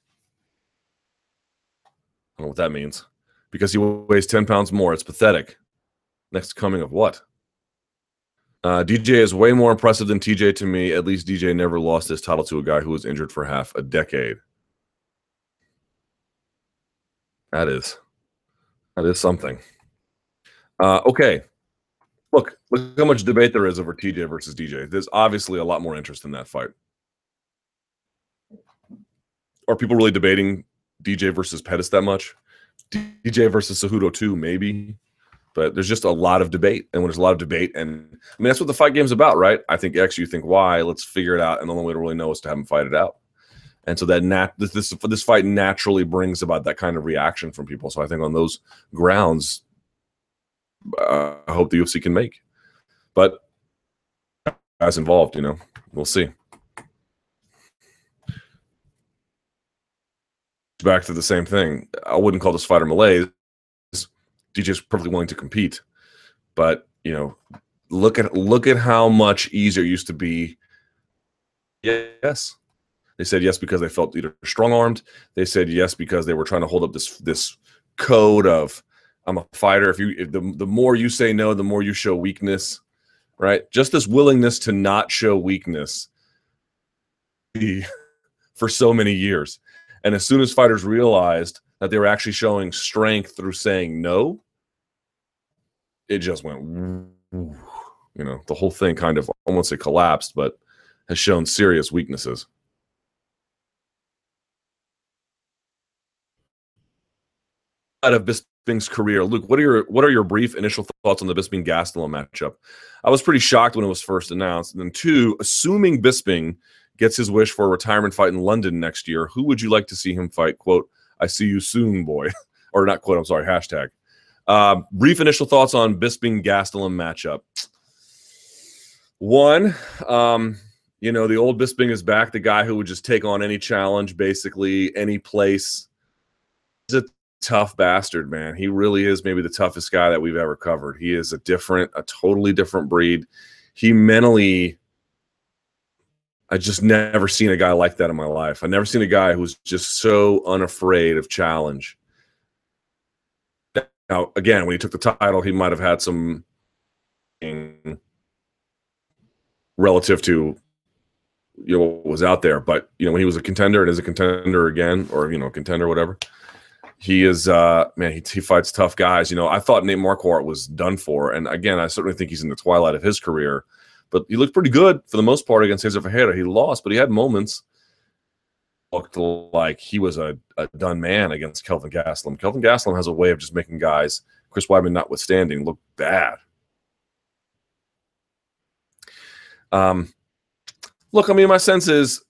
I don't know what that means. Because he weighs 10 pounds more. It's pathetic. Next coming of what? Uh, DJ is way more impressive than TJ to me. At least DJ never lost his title to a guy who was injured for half a decade. That is that is something. Uh, okay. Look, look how much debate there is over TJ versus DJ. There's obviously a lot more interest in that fight. Are people really debating DJ versus Pettis that much? DJ versus Cejudo too, maybe. But there's just a lot of debate, and when there's a lot of debate, and I mean that's what the fight game's about, right? I think X, you think Y. Let's figure it out, and the only way to really know is to have them fight it out and so that nat this, this this fight naturally brings about that kind of reaction from people. So I think on those grounds, uh, I hope the UFC can make. But as involved, you know, we'll see. Back to the same thing. I wouldn't call this fighter malaise. DJ's perfectly willing to compete. But you know, look at look at how much easier it used to be. Yes. They said yes because they felt either strong armed. They said yes because they were trying to hold up this this code of I'm a fighter. If you if the the more you say no, the more you show weakness, right? Just this willingness to not show weakness for so many years. And as soon as fighters realized that they were actually showing strength through saying no, it just went, you know, the whole thing kind of almost it collapsed, but has shown serious weaknesses. Of Bisping's career, Luke, what are your what are your brief initial thoughts on the Bisping Gastelum matchup? I was pretty shocked when it was first announced. And then two, assuming Bisping gets his wish for a retirement fight in London next year, who would you like to see him fight? Quote, I see you soon, boy. or not quote, I'm sorry, hashtag. Uh, brief initial thoughts on Bisping Gastelum matchup. One, um, you know, the old Bisping is back, the guy who would just take on any challenge, basically, any place. He's a tough bastard, man. He really is maybe the toughest guy that we've ever covered. He is a different, a totally different breed. He mentally I just never seen a guy like that in my life. I never seen a guy who's just so unafraid of challenge. Now, again, when he took the title, he might have had some relative to you know what was out there, but you know when he was a contender and is a contender again, or you know contender whatever. He is uh man, he, he fights tough guys. You know, I thought Nate Marquardt was done for, and again, I certainly think he's in the twilight of his career but he looked pretty good for the most part against Cezar Ferreira. He lost, but he had moments. Looked like he was a, a done man against Kelvin Gastelum. Kelvin Gastelum has a way of just making guys, Chris Weidman notwithstanding, look bad. Um, look, I mean, my sense is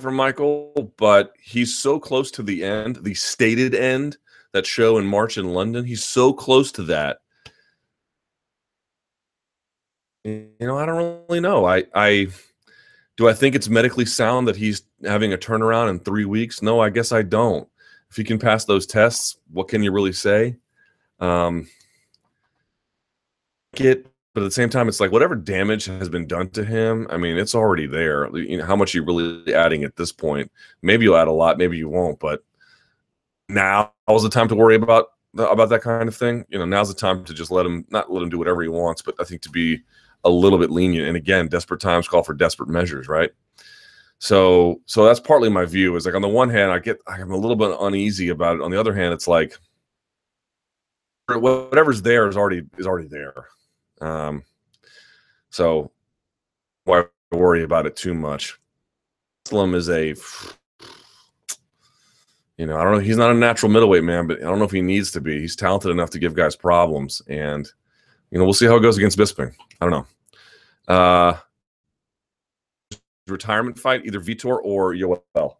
for Michael, but he's so close to the end, the stated end, that show in March in London. He's so close to that you know, I don't really know. I I do I think it's medically sound that he's having a turnaround in three weeks? No, I guess I don't. If he can pass those tests, what can you really say? Um, get, but at the same time, it's like whatever damage has been done to him. I mean, it's already there. You know, how much are you really adding at this point? Maybe you'll add a lot, maybe you won't. But now is the time to worry about about that kind of thing. You know, now's the time to just let him not let him do whatever he wants, but I think to be a little bit lenient. And again, desperate times call for desperate measures, right? So, so that's partly my view. Is like on the one hand, I get I'm a little bit uneasy about it. On the other hand, it's like whatever's there is already is already there. Um, so why worry about it too much? Muslim is a you know, I don't know. He's not a natural middleweight man, but I don't know if he needs to be. He's talented enough to give guys problems, and you know, we'll see how it goes against Bisping. I don't know. Uh, retirement fight, either Vitor or Yoel.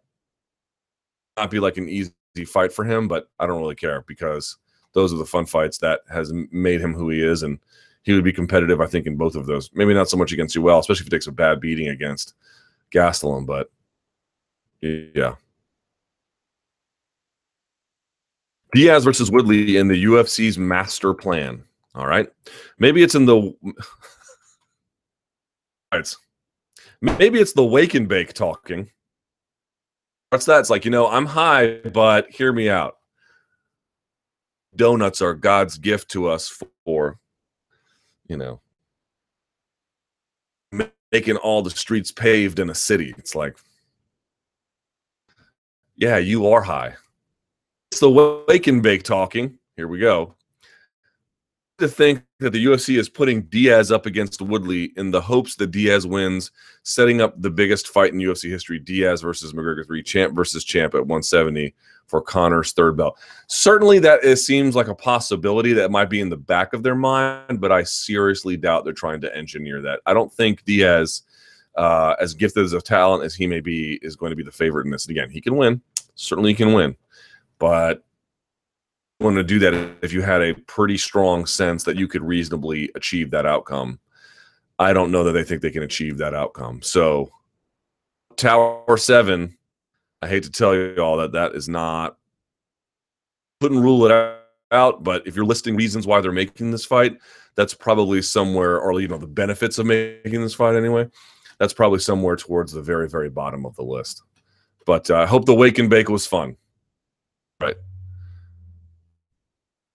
Not be like an easy fight for him, but I don't really care because those are the fun fights that has made him who he is, and he would be competitive, I think, in both of those. Maybe not so much against Yoel, especially if he takes a bad beating against Gastelum, but yeah. Diaz versus Woodley in the UFC's master plan. All right. Maybe it's in the it's maybe it's the wake and bake talking. What's that? It's like, you know, I'm high, but hear me out. Donuts are God's gift to us for, you know, making all the streets paved in a city. It's like, yeah, you are high. It's the wake and bake talking. Here we go to think that the UFC is putting Diaz up against Woodley in the hopes that Diaz wins, setting up the biggest fight in UFC history: Diaz versus McGregor three, champ versus champ at 170 for Conor's third belt. Certainly, that is, seems like a possibility that might be in the back of their mind, but I seriously doubt they're trying to engineer that. I don't think Diaz, uh, as gifted as a talent as he may be, is going to be the favorite in this. And again, he can win. Certainly, he can win, but want to do that if you had a pretty strong sense that you could reasonably achieve that outcome. I don't know that they think they can achieve that outcome. So, Tower Seven, I hate to tell you all that that is not. Couldn't rule it out. But if you're listing reasons why they're making this fight, that's probably somewhere, or you know, the benefits of making this fight anyway. That's probably somewhere towards the very, very bottom of the list. But uh, I hope the wake and bake was fun. Right.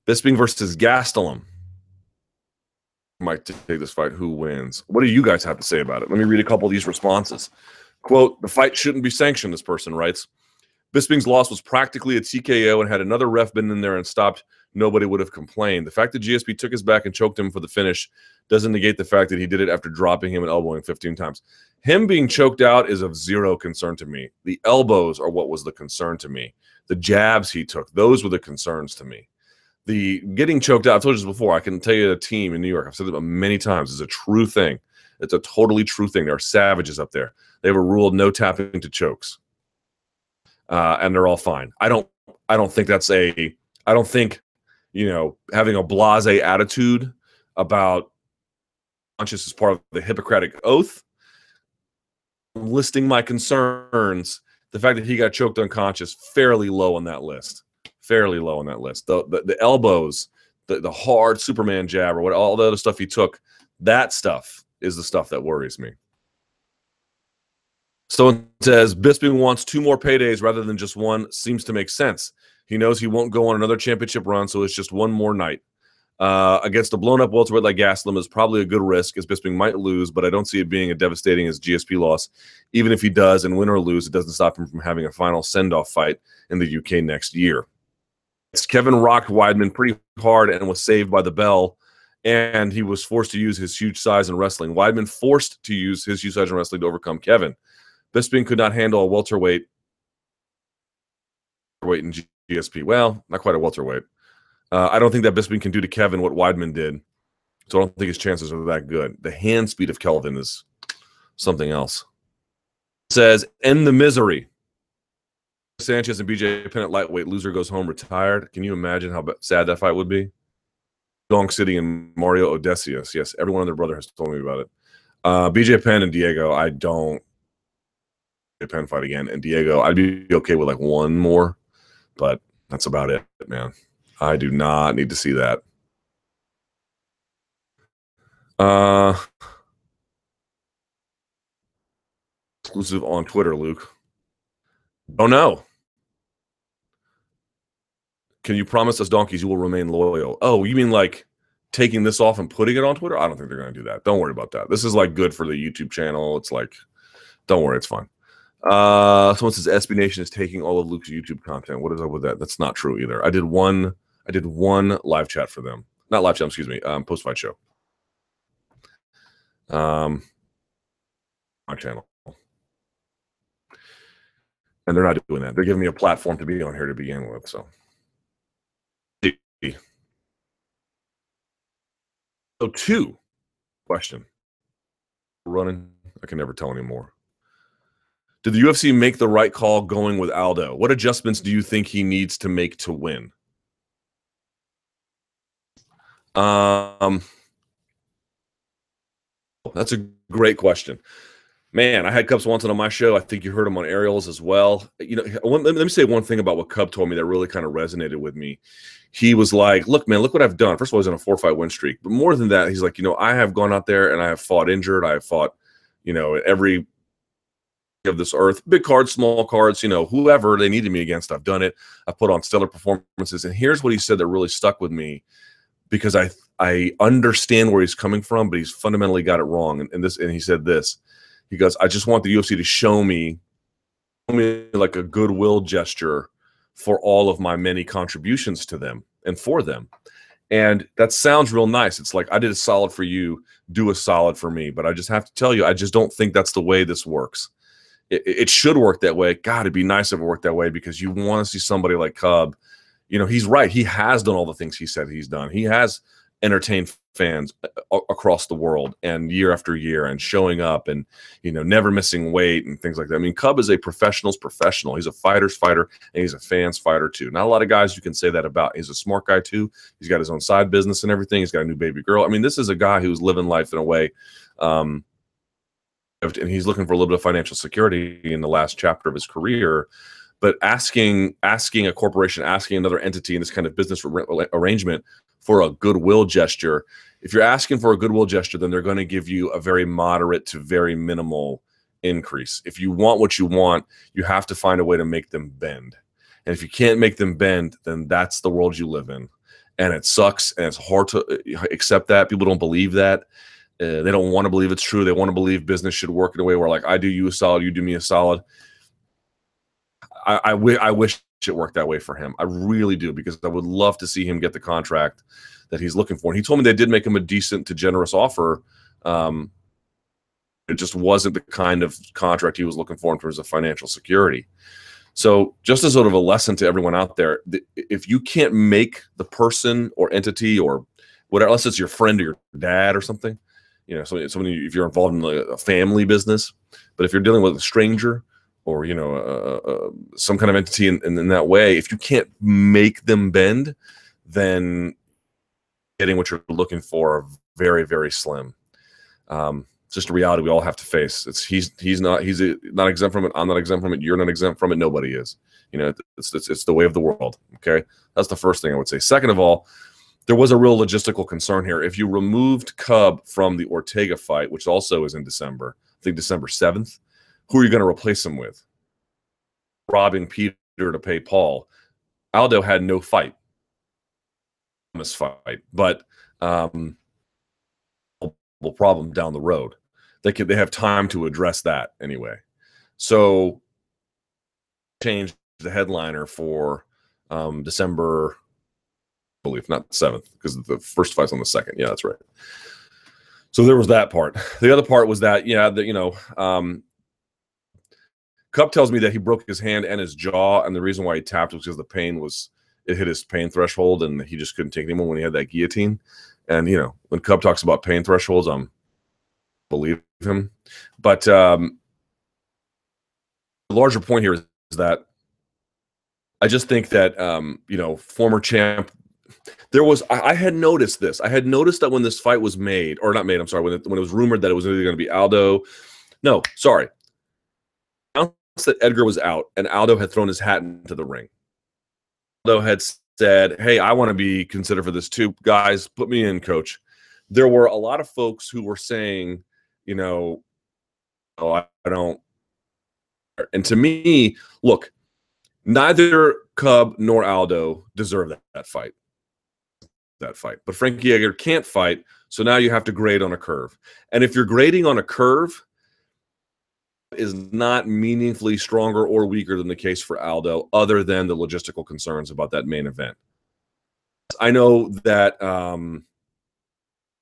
Bisping versus Gastelum. Might take this fight. Who wins? What do you guys have to say about it? Let me read a couple of these responses. Quote: The fight shouldn't be sanctioned. This person writes. Bisping's loss was practically a TKO, and had another ref been in there and stopped, nobody would have complained. The fact that GSP took his back and choked him for the finish doesn't negate the fact that he did it after dropping him and elbowing 15 times. Him being choked out is of zero concern to me. The elbows are what was the concern to me. The jabs he took, those were the concerns to me. The getting choked out, I've told you this before. I can tell you a team in New York, I've said it many times, is a true thing. It's a totally true thing. There are savages up there. They have a rule no tapping to chokes uh, and they're all fine. I don't I don't think that's a I don't think you know having a blase attitude about conscious is part of the Hippocratic oath. Listing my concerns, the fact that he got choked unconscious, fairly low on that list. Fairly low on that list. The the, the elbows, the, the hard Superman jab, or what all the other stuff he took, that stuff is the stuff that worries me. Someone says Bisping wants two more paydays rather than just one. Seems to make sense. He knows he won't go on another championship run, so it's just one more night. Uh, against a blown up welterweight like Gastelum is probably a good risk, as Bisping might lose, but I don't see it being a devastating as GSP loss. Even if he does, and win or lose, it doesn't stop him from having a final send off fight in the UK next year. It's Kevin rocked Weidman pretty hard and was saved by the bell, and he was forced to use his huge size in wrestling. Weidman forced to use his huge size in wrestling to overcome Kevin. Bisping could not handle a welterweight weight in GSP. Well, not quite a welterweight. Uh, I don't think that Bisping can do to Kevin what Weidman did. So I don't think his chances are that good. The hand speed of Kelvin is something else. It says, end the misery. Sanchez and BJ Penn at lightweight. Loser goes home retired. Can you imagine how sad that fight would be? Donk City and Mario Odysseus. Yes, everyone and their brother has told me about it. Uh, BJ Penn and Diego, I don't Penn fight again. And Diego, I'd be okay with like one more, but that's about it, man. I do not need to see that. Uh, exclusive on Twitter, Luke. Oh no. Can you promise us donkeys you will remain loyal? Oh, you mean like taking this off and putting it on Twitter? I don't think they're going to do that. Don't worry about that. This is like good for the YouTube channel. It's like, don't worry, it's fine. Uh, someone says SB Nation is taking all of Luke's YouTube content. What is up with that? That's not true either. I did one. I did one live chat for them. Not live chat. Excuse me. Um, post fight show. Um, my channel. And they're not doing that. They're giving me a platform to be on here to begin with. So. So two question. Running. I can never tell anymore. Did the UFC make the right call going with Aldo? What adjustments do you think he needs to make to win? Um, that's a great question. Man, I had Cub Swanson on my show. I think you heard him on Ariel's as well. You know, let me say one thing about what Cub told me that really kind of resonated with me. He was like, "Look, man, look what I've done." First of all, he's on a four-fight win streak, but more than that, he's like, "You know, I have gone out there and I have fought injured. I have fought, you know, every of this earth, big cards, small cards, you know, whoever they needed me against, I've done it. I put on stellar performances. And here's what he said that really stuck with me because I I understand where he's coming from, but he's fundamentally got it wrong. And, and this and he said this. He goes, I just want the UFC to show me, show me like a goodwill gesture for all of my many contributions to them and for them. And that sounds real nice. It's like I did a solid for you, do a solid for me. But I just have to tell you, I just don't think that's the way this works it, it should work that way. God, it'd be nice if it worked that way because you want to see somebody like Cub. You know, he's right. He has done all the things he said he's done. He has entertained fans uh, across the world and year after year and showing up and you know never missing weight and things like that. I mean, Cub is a professional's professional. He's a fighter's fighter and he's a fan's fighter too. Not a lot of guys you can say that about. He's a smart guy too. He's got his own side business and everything. He's got a new baby girl. I mean, this is a guy who's living life in a way um, and he's looking for a little bit of financial security in the last chapter of his career. but asking asking a corporation, asking another entity in this kind of business arrangement for a goodwill gesture, if you're asking for a goodwill gesture, then they're going to give you a very moderate to very minimal increase. If you want what you want, you have to find a way to make them bend. And if you can't make them bend, then that's the world you live in. And it sucks and it's hard to uh, accept that. People don't believe that. Uh, they don't want to believe it's true. They want to believe business should work in a way where, like, I do you a solid, you do me a solid. I, I, w- I wish it worked that way for him. I really do because I would love to see him get the contract that he's looking for. And he told me they did make him a decent to generous offer. Um, it just wasn't the kind of contract he was looking for in terms of financial security. So, just as sort of a lesson to everyone out there, if you can't make the person or entity or whatever, unless it's your friend or your dad or something, you know, somebody if you're involved in a family business, but if you're dealing with a stranger or you know uh, uh, some kind of entity in, in, in, that way, if you can't make them bend, then getting what you're looking for are very very slim. Um, it's just a reality we all have to face. It's he's he's not he's not exempt from it. I'm not exempt from it. You're not exempt from it. Nobody is. You know, it's, it's it's the way of the world. Okay, that's the first thing I would say. Second of all, there was a real logistical concern here. If you removed Cub from the Ortega fight, which also is in December, I think December seventh, who are you going to replace him with? Robbing Peter to pay Paul. Aldo had no fight. This fight, but um, problem down the road. They could they have time to address that anyway. So change the headliner for um, December, I believe not seventh because the first fight's on the second. Yeah, that's right. So there was that part. The other part was that yeah, the, you know, um, Cub tells me that he broke his hand and his jaw, and the reason why he tapped was because the pain was it hit his pain threshold, and he just couldn't take anymore when he had that guillotine. And you know, when Cub talks about pain thresholds, I'm believe him. But um, the larger point here is, is that I just think that um, you know, former champ. There was I, I, had noticed this. I had noticed that when this fight was made, or not made. I'm sorry, when it, when it was rumored that it was either going to be Aldo. No, sorry. That Edgar was out and Aldo had thrown his hat into the ring. Aldo had said, Hey, I want to be considered for this too. Guys, put me in, coach. There were a lot of folks who were saying, you know, oh, I, I don't. And to me, look, neither Cub nor Aldo deserve that, that fight. That fight. But Frankie Edgar can't fight. So now you have to grade on a curve. And if you're grading on a curve, is not meaningfully stronger or weaker than the case for Aldo, other than the logistical concerns about that main event. I know that um,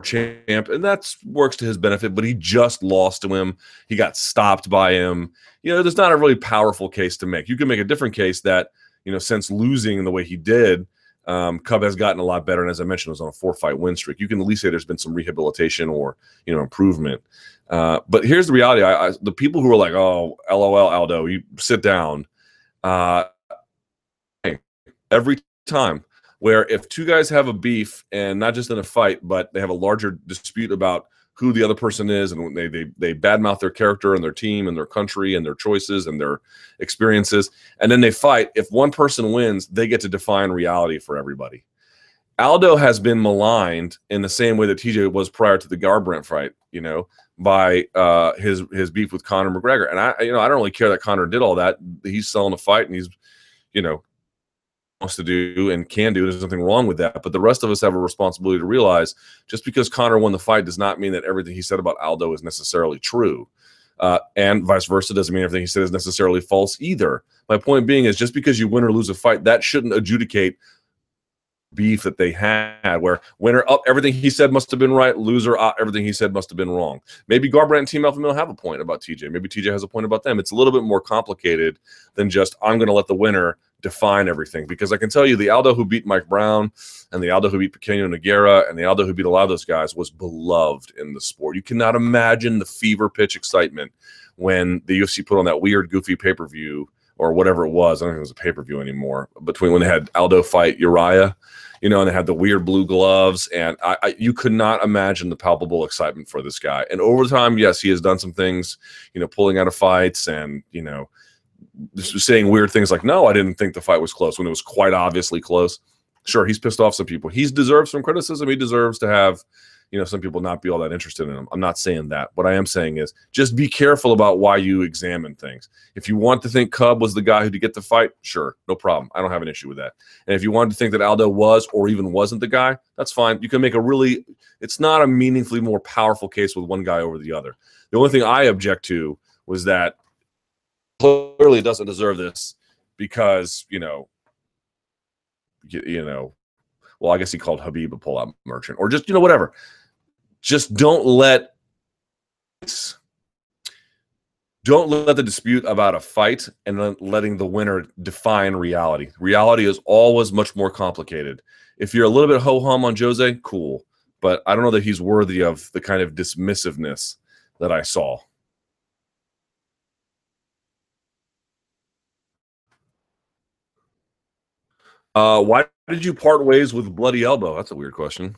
champ, and that works to his benefit, but he just lost to him. He got stopped by him. You know, there's not a really powerful case to make. You can make a different case that, you know, since losing the way he did, um, Cub has gotten a lot better, and as I mentioned, was on a four-fight win streak. You can at least say there's been some rehabilitation or you know improvement. Uh, but here's the reality: I, I, the people who are like, "Oh, LOL, Aldo, you sit down." Uh, every time where if two guys have a beef and not just in a fight, but they have a larger dispute about who the other person is and they they they badmouth their character and their team and their country and their choices and their experiences. And then they fight. If one person wins they get to define reality for everybody. Aldo has been maligned in the same way that tj was prior to the garbrandt fight you know by uh his his beef with conor mcgregor. And i you know i don't really care that conor did all that. He's selling a fight and he's you know wants to do and can do. There's nothing wrong with that. But the rest of us have a responsibility to realize just because Conor won the fight does not mean that everything he said about Aldo is necessarily true. Uh, and vice versa doesn't mean everything he said is necessarily false either. My point being is just because you win or lose a fight, that shouldn't adjudicate beef that they had where winner up everything he said must have been right loser everything he said must have been wrong maybe garbrandt and team alpha male have a point about tj maybe tj has a point about them it's a little bit more complicated than just i'm going to let the winner define everything because I can tell you the Aldo who beat Mike Brown and the Aldo who beat Pequeno Nogueira and the Aldo who beat a lot of those guys was beloved in the sport. You cannot imagine the fever pitch excitement when the UFC put on that weird, goofy pay per view or whatever it was. I don't think it was a pay per view anymore. Between when they had Aldo fight Urijah, you know, and they had the weird blue gloves, and I, I, you could not imagine the palpable excitement for this guy. And over time, yes, he has done some things, you know, pulling out of fights and you know saying weird things like, "No, I didn't think the fight was close," when it was quite obviously close. Sure, he's pissed off some people. He deserves some criticism. He deserves to have, you know, some people not be all that interested in him. I'm not saying that. What I am saying is just be careful about why you examine things. If you want to think Cub was the guy who to get the fight, sure, no problem. I don't have an issue with that. And if you wanted to think that Aldo was or even wasn't the guy, that's fine. You can make a really. It's not a meaningfully more powerful case with one guy over the other. The only thing I object to was that clearly doesn't deserve this because you know you, you know well i guess he called khabib a pull-out merchant or just you know whatever. Just don't let don't let the dispute about a fight and then letting the winner define reality. Reality is always much more complicated. If you're a little bit ho-hum on jose cool but i don't know that he's worthy of the kind of dismissiveness that i saw Uh, why did you part ways with Bloody Elbow? That's a weird question.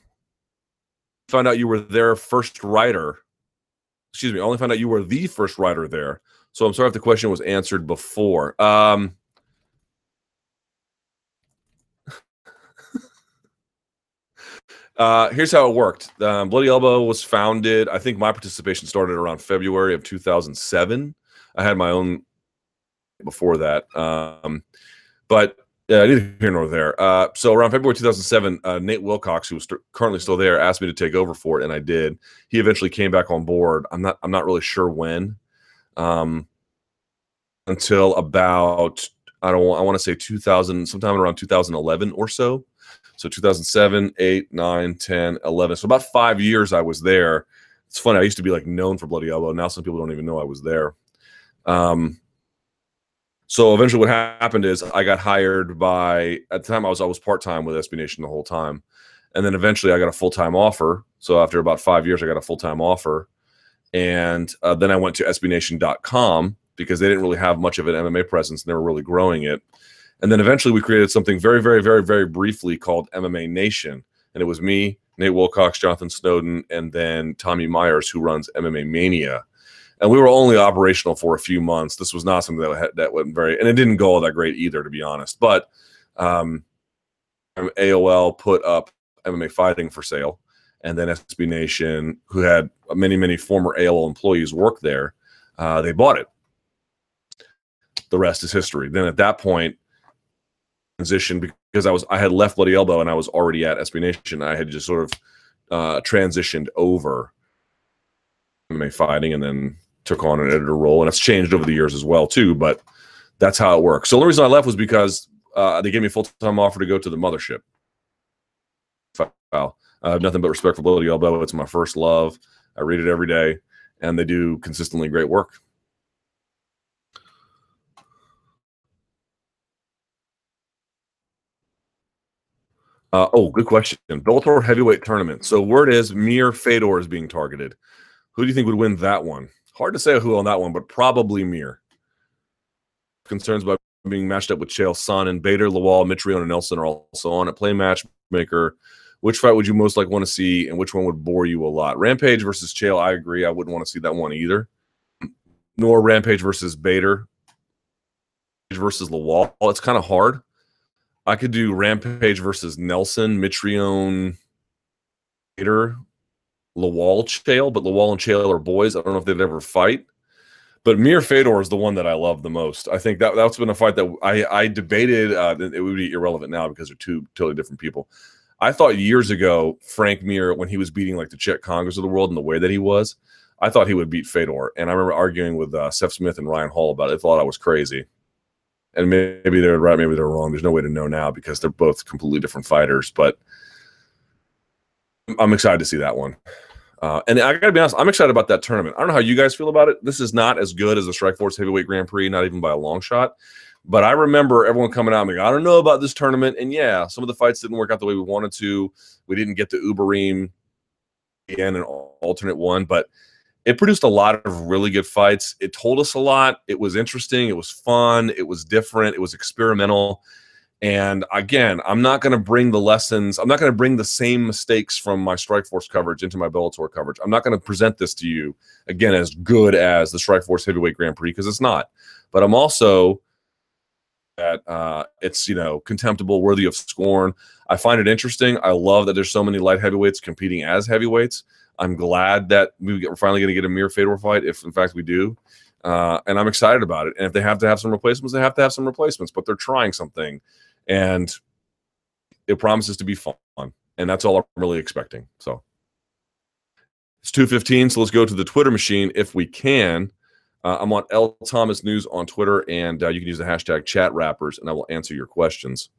Found out you were their first writer. Excuse me. Only found out you were the first writer there. So I'm sorry if the question was answered before. Um, uh, here's how it worked. Um, Bloody Elbow was founded. I think my participation started around February of 2007. I had my own before that. Um, but yeah, neither here nor there. Uh, so around February 2007, uh, Nate Wilcox, who's st- currently still there, asked me to take over for it, and I did. He eventually came back on board. I'm not. I'm not really sure when. Um, until about I don't. I want to say 2000, sometime around 2011 or so. So 2007, 8, 9, 10, 11. So about five years I was there. It's funny. I used to be like known for Bloody Elbow. Now some people don't even know I was there. Um, so eventually, what happened is I got hired by. At the time, I was I was part time with SB Nation the whole time, and then eventually I got a full time offer. So after about five years, I got a full time offer, and uh, then I went to SBNation.com because they didn't really have much of an MMA presence, and they were really growing it. And then eventually, we created something very, very, very, very briefly called MMA Nation, and it was me, Nate Wilcox, Jonathan Snowden, and then Tommy Myers, who runs MMA Mania and we were only operational for a few months. This was not something that that went very, and it didn't go all that great either, to be honest. But um, AOL put up MMA fighting for sale, and then SB Nation, who had many many former AOL employees work there, uh, they bought it. The rest is history. Then at that point, transition because I was I had left Bloody Elbow and I was already at SB Nation. I had just sort of uh, transitioned over MMA fighting, and then took on an editor role, and it's changed over the years as well too. But that's how it works. So the reason I left was because uh, they gave me a full time offer to go to the mothership. Wow. I have nothing but respect for Bloody Elbow. It's my first love. I read it every day, and they do consistently great work. Uh, oh, good question. Bellator heavyweight tournament. So word is Mir Fedor is being targeted. Who do you think would win that one? Hard to say who on that one, but probably Mir. Concerns about being matched up with Chael Sonnen, Bader, Lawal, Mitrione, and Nelson are also on it. Play matchmaker. Which fight would you most like want to see, and which one would bore you a lot? Rampage versus Chael, I agree. I wouldn't want to see that one either. Nor Rampage versus Bader versus Lawal. It's kind of hard. I could do Rampage versus Nelson, Mitrione, Bader, Lawal Chael, but Lawal and Chael are boys. I don't know if they'd ever fight. But Mir Fedor is the one that I love the most. I think that that's been a fight that I I debated. Uh, it would be irrelevant now because they're two totally different people. I thought years ago Frank Mir when he was beating like the Cheick Kongos of the world in the way that he was, I thought he would beat Fedor. And I remember arguing with uh, Seth Smith and Ryan Hall about it. I thought I was crazy. And maybe they're right, maybe they're wrong. There's no way to know now because they're both completely different fighters. But I'm excited to see that one. Uh, and I got to be honest, I'm excited about that tournament. I don't know how you guys feel about it. This is not as good as the Strikeforce Heavyweight Grand Prix, not even by a long shot. But I remember everyone coming out and like, I don't know about this tournament. And yeah, some of the fights didn't work out the way we wanted to. We didn't get the Overeem again, an alternate one, but it produced a lot of really good fights. It told us a lot. It was interesting. It was fun. It was different. It was experimental. And again, I'm not going to bring the lessons, I'm not going to bring the same mistakes from my Strikeforce coverage into my Bellator coverage. I'm not going to present this to you again as good as the Strikeforce Heavyweight Grand Prix because it's not. But I'm also that uh, it's you know contemptible, worthy of scorn. I find it interesting. I love that there's so many light heavyweights competing as heavyweights. I'm glad that we are finally going to get a Mir Fedor fight, if in fact we do. Uh, and I'm excited about it. And if they have to have some replacements, they have to have some replacements. But they're trying something, and it promises to be fun. And that's all I'm really expecting. So it's 2:15. So let's go to the Twitter machine if we can. Uh, I'm on L Thomas News on Twitter, and uh, you can use the hashtag Chat Rappers, and I will answer your questions.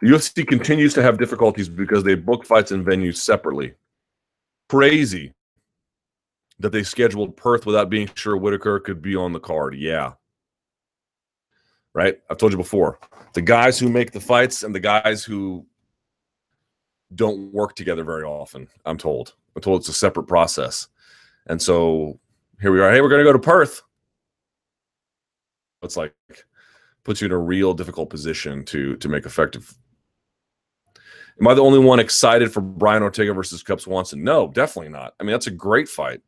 The UFC continues to have difficulties because they book fights and venues separately. Crazy that they scheduled Perth without being sure Whittaker could be on the card. Yeah. Right? I've told you before. The guys who make the fights and the guys who don't work together very often, I'm told. I'm told it's a separate process. And so here we are. Hey, we're going to go to Perth. It's like puts you in a real difficult position to to make effective Am I the only one excited for Brian Ortega versus Cub Swanson? No, definitely not. I mean, that's a great fight.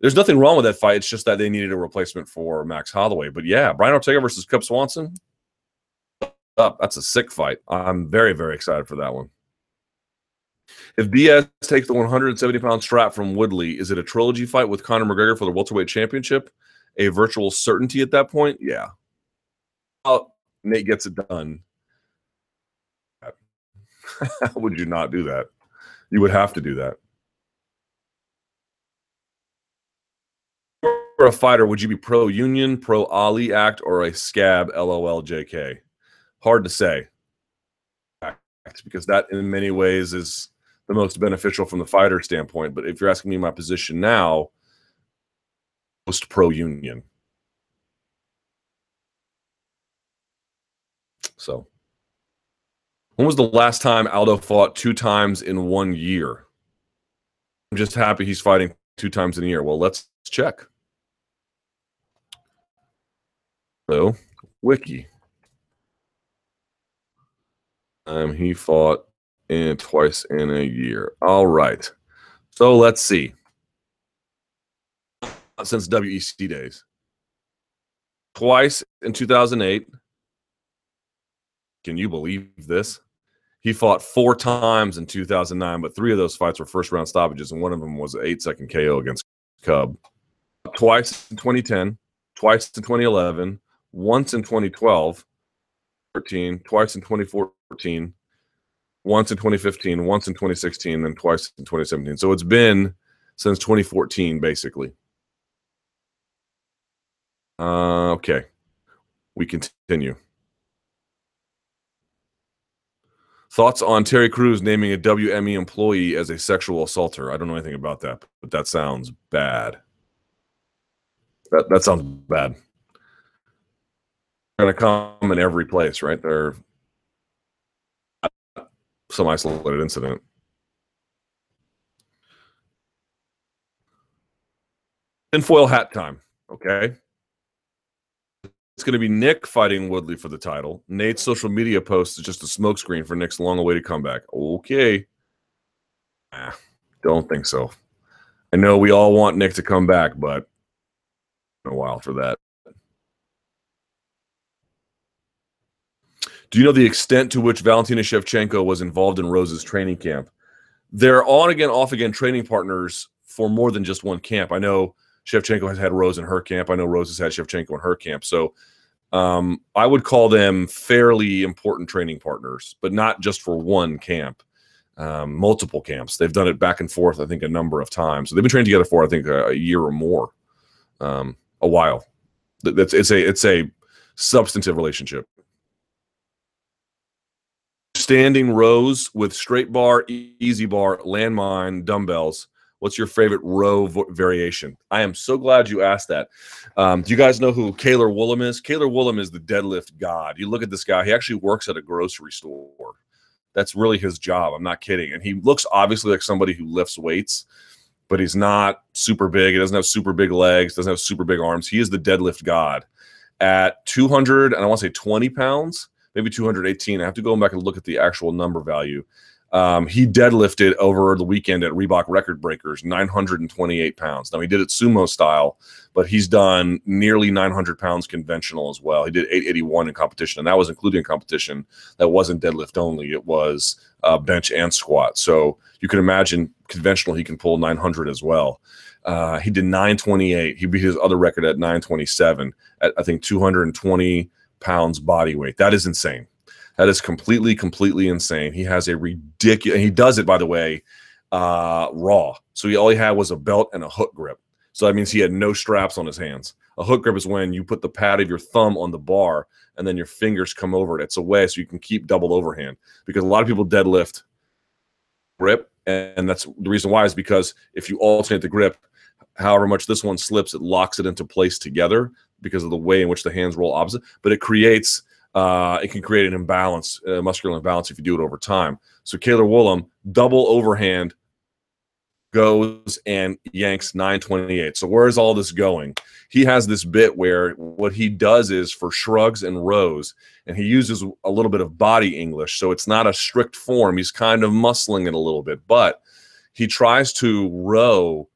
There's nothing wrong with that fight. It's just that they needed a replacement for Max Holloway. But yeah, Brian Ortega versus Cub Swanson. Up. That's a sick fight. I'm very, very excited for that one. If Diaz takes the 170 pound strap from Woodley, is it a trilogy fight with Conor McGregor for the welterweight championship? A virtual certainty at that point? Yeah. Oh, Nate gets it done. How would you not do that? You would have to do that. For a fighter, would you be pro union, pro Ali Act, or a scab LOL JK? Hard to say. Because that, in many ways, is the most beneficial from the fighter standpoint. But if you're asking me my position now, most pro union. So. When was the last time Aldo fought two times in one year? I'm just happy he's fighting two times in a year. Well, let's check. So, wiki. Um, he fought in twice in a year. All right. So let's see. Since WEC days, twice in 2008. Can you believe this? He fought four times in 2009, but three of those fights were first round stoppages, and one of them was an eight second KO against Cub. Twice in 2010, twice in 2011, once in 2012, 13, twice in 2014, once in 2015, once in 2016, and twice in 2017. So it's been since 2014, basically. Uh, okay. We continue. Thoughts on Terry Crews naming a WME employee as a sexual assaulter? I don't know anything about that, but that sounds bad. That that sounds bad. Going to come in every place, right? They're some isolated incident. Tinfoil hat time. Okay. It's going to be Nick fighting Woodley for the title. Nate's social media post is just a smokescreen for Nick's long-awaited comeback. Okay. Don't think so. I know we all want Nick to come back, but a while for that. Do you know the extent to which Valentina Shevchenko was involved in Rose's training camp? They're on again, off again training partners for more than just one camp. I know Shevchenko has had Rose in her camp. I know Rose has had Shevchenko in her camp. So um, I would call them fairly important training partners, but not just for one camp, um, multiple camps. They've done it back and forth, I think, a number of times. So they've been training together for, I think, a, a year or more, um, a while. That's it's a it's a substantive relationship. Standing rows with straight bar, easy bar, landmine, dumbbells What's your favorite row variation? I am so glad you asked that. Um, do you guys know who Cailer Woolam is? Cailer Woolam is the deadlift god. You look at this guy, he actually works at a grocery store. That's really his job. I'm not kidding. And he looks obviously like somebody who lifts weights, but he's not super big. He doesn't have super big legs, doesn't have super big arms. He is the deadlift god. At 200, and I want to say 20 pounds, maybe 218. I have to go back and look at the actual number value. Um, he deadlifted over the weekend at Reebok Record Breakers 928 pounds. Now he did it sumo style, but he's done nearly 900 pounds conventional as well. He did 881 in competition, and that was including competition that wasn't deadlift only. It was uh, bench and squat. So you can imagine conventional he can pull 900 as well. Uh, he did 928. He beat his other record at 927 at I think 220 pounds body weight. That is insane. That is completely, completely insane. He has a ridiculous. He does it, by the way, uh, raw. So he all he had was a belt and a hook grip. So that means he had no straps on his hands. A hook grip is when you put the pad of your thumb on the bar and then your fingers come over it. It's a way so you can keep double overhand because a lot of people deadlift grip, and that's the reason why is because if you alternate the grip, however much this one slips, it locks it into place together because of the way in which the hands roll opposite. But it creates uh, it can create an imbalance, a muscular imbalance if you do it over time. So Cailer Woolam, double overhand, goes and yanks 928. So where is all this going? He has this bit where what he does is for shrugs and rows, and he uses a little bit of body English. So it's not a strict form. He's kind of muscling it a little bit, but he tries to row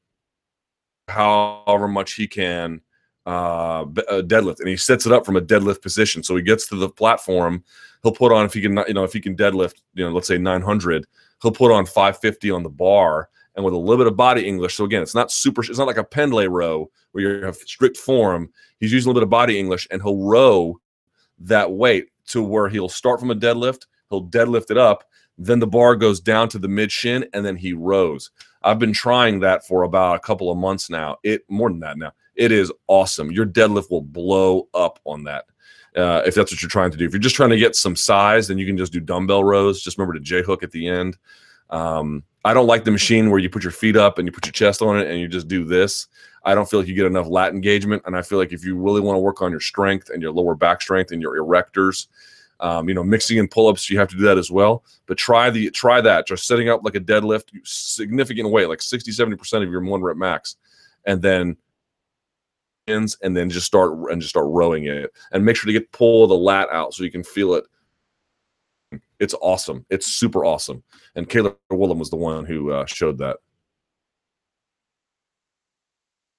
however much he can uh, deadlift, and he sets it up from a deadlift position. So he gets to the platform, he'll put on if he can, you know, if he can deadlift, you know, let's say 900, he'll put on 550 on the bar, and with a little bit of body English. So again, it's not super. It's not like a pendlay row where you have strict form. He's using a little bit of body English, and he'll row that weight to where he'll start from a deadlift. He'll deadlift it up, then the bar goes down to the mid shin, and then he rows. I've been trying that for about a couple of months now. It more than that now. It is awesome. Your deadlift will blow up on that. Uh, if that's what you're trying to do. If you're just trying to get some size, then you can just do dumbbell rows. Just remember to J hook at the end. Um, I don't like the machine where you put your feet up and you put your chest on it and you just do this. I don't feel like you get enough lat engagement. And I feel like if you really want to work on your strength and your lower back strength and your erectors, um, you know, mixing in pull-ups, you have to do that as well. But try the try that. Just setting up like a deadlift, significant weight, like 60, 70% of your one rep max, and then ends and then just start and just start rowing it. And make sure to get pull the lat out so you can feel it. It's awesome. It's super awesome. And Cailer Woolam was the one who uh, showed that.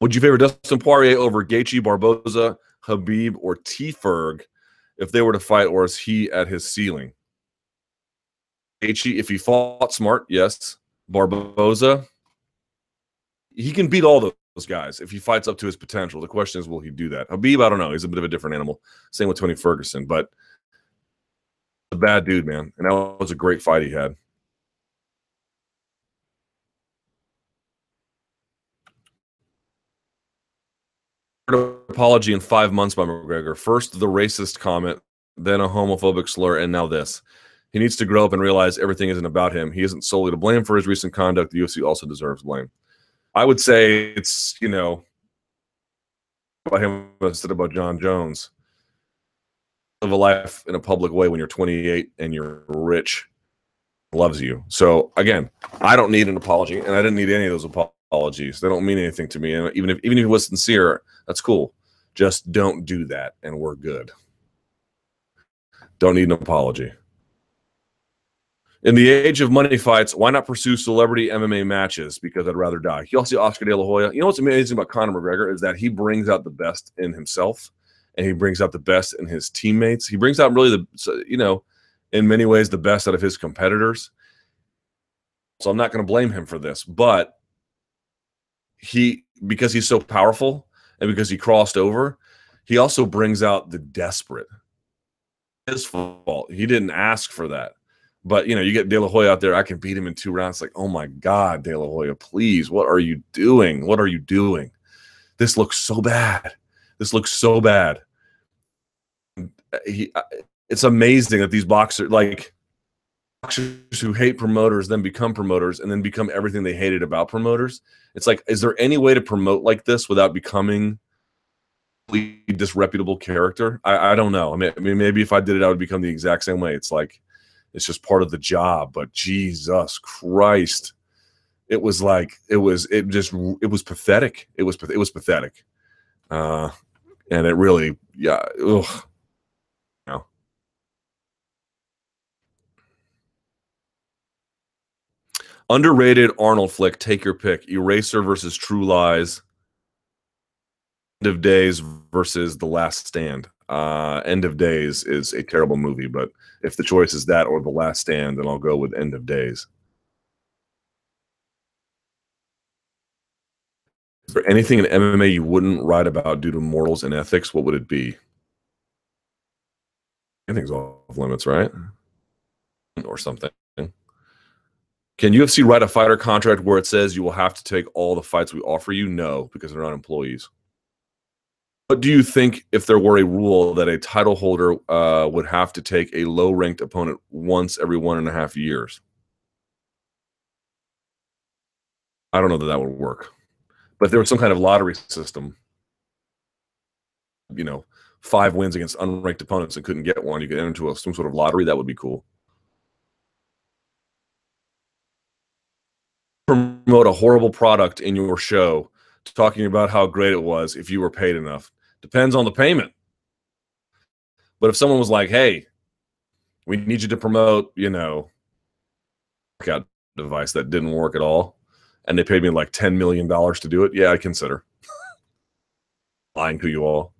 Would you favor Dustin Poirier over Gaethje, Barboza, Khabib, or T Ferg if they were to fight, or is he at his ceiling? Gaethje, if he fought smart, yes. Barboza, he can beat all those guys if he fights up to his potential. The question is, will he do that? Khabib, I don't know. He's a bit of a different animal. Same with Tony Ferguson, but a bad dude, man. And that was a great fight he had. Apology in five months by McGregor. First, the racist comment, then a homophobic slur, and now this. He needs to grow up and realize everything isn't about him. He isn't solely to blame for his recent conduct. The UFC also deserves blame. I would say it's, you know, about him instead about Jon Jones. Live a life in a public way when you're 28 and you're rich, loves you. So again, I don't need an apology, and I didn't need any of those apologies apologies. They don't mean anything to me. And even if even if it was sincere, that's cool. Just don't do that, and we're good. Don't need an apology. In the age of money fights, why not pursue celebrity MMA matches? Because I'd rather die. You also see Oscar De La Hoya. You know what's amazing about Conor McGregor is that he brings out the best in himself, and he brings out the best in his teammates. He brings out really the, you know, in many ways the best out of his competitors. So I'm not going to blame him for this, but he because he's so powerful and because he crossed over, he also brings out the desperate. His fault. He didn't ask for that. But you know, you get De La Hoya out there. I can beat him in two rounds. Like, oh my God, De La Hoya, please, what are you doing? What are you doing? This looks so bad. This looks so bad. Uh, he, uh, it's amazing that these boxers, like boxers who hate promoters, then become promoters, and then become everything they hated about promoters. It's like, is there any way to promote like this without becoming a disreputable character? I, I don't know. I mean, I mean, maybe if I did it, I would become the exact same way. It's like it's just part of the job. But Jesus Christ, it was like it was it just it was pathetic. It was it was pathetic, uh, and it really yeah. Ugh. Underrated Arnold flick. Take your pick. Eraser versus True Lies. End of Days versus The Last Stand. Uh, End of Days is a terrible movie, but if the choice is that or The Last Stand, then I'll go with End of Days. Is there anything in MMA you wouldn't write about due to morals and ethics? What would it be? Anything's off limits, right? Or something. Can UFC write a fighter contract where it says you will have to take all the fights we offer you? No, because they're not employees. What do you think if there were a rule that a title holder uh, would have to take a low ranked opponent once every one and a half years? I don't know that that would work. But if there was some kind of lottery system, you know, five wins against unranked opponents and couldn't get one, you could enter into a, some sort of lottery. That would be cool. Promote a horrible product in your show, talking about how great it was if you were paid enough. Depends on the payment. But if someone was like, "Hey, we need you to promote," you know, workout device that didn't work at all, and they paid me like ten million dollars to do it, yeah, I consider lying to you all.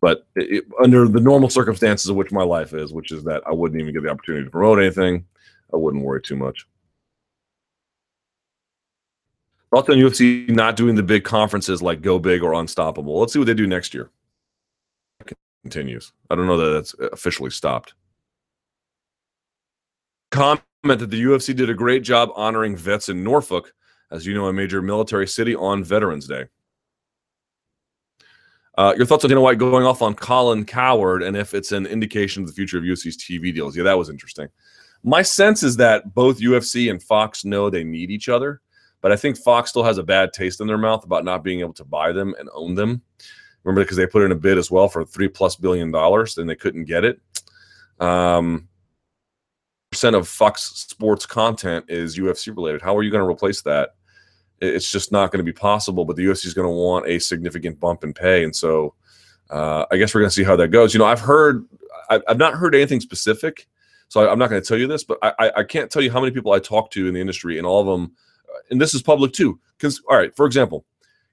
But it, under the normal circumstances of which my life is, which is that I wouldn't even get the opportunity to promote anything, I wouldn't worry too much. Thoughts on UFC not doing the big conferences like Go Big or Unstoppable? Let's see what they do next year. Continues. I don't know that that's officially stopped. Comment that the UFC did a great job honoring vets in Norfolk, as you know, a major military city on Veterans Day. Uh, your thoughts on Dana White going off on Colin Cowherd and if it's an indication of the future of UFC's TV deals? Yeah, that was interesting. My sense is that both UFC and Fox know they need each other but I think Fox still has a bad taste in their mouth about not being able to buy them and own them. Remember, because they put in a bid as well for three plus billion dollars, then they couldn't get it. Um, percent of Fox Sports content is UFC related. How are you going to replace that? It's just not going to be possible. But the UFC is going to want a significant bump in pay, and so uh, I guess we're going to see how that goes. You know, I've heard, I've not heard anything specific, so I'm not going to tell you this, but I, I can't tell you how many people I talk to in the industry, and all of them and this is public too. Because all right, for example,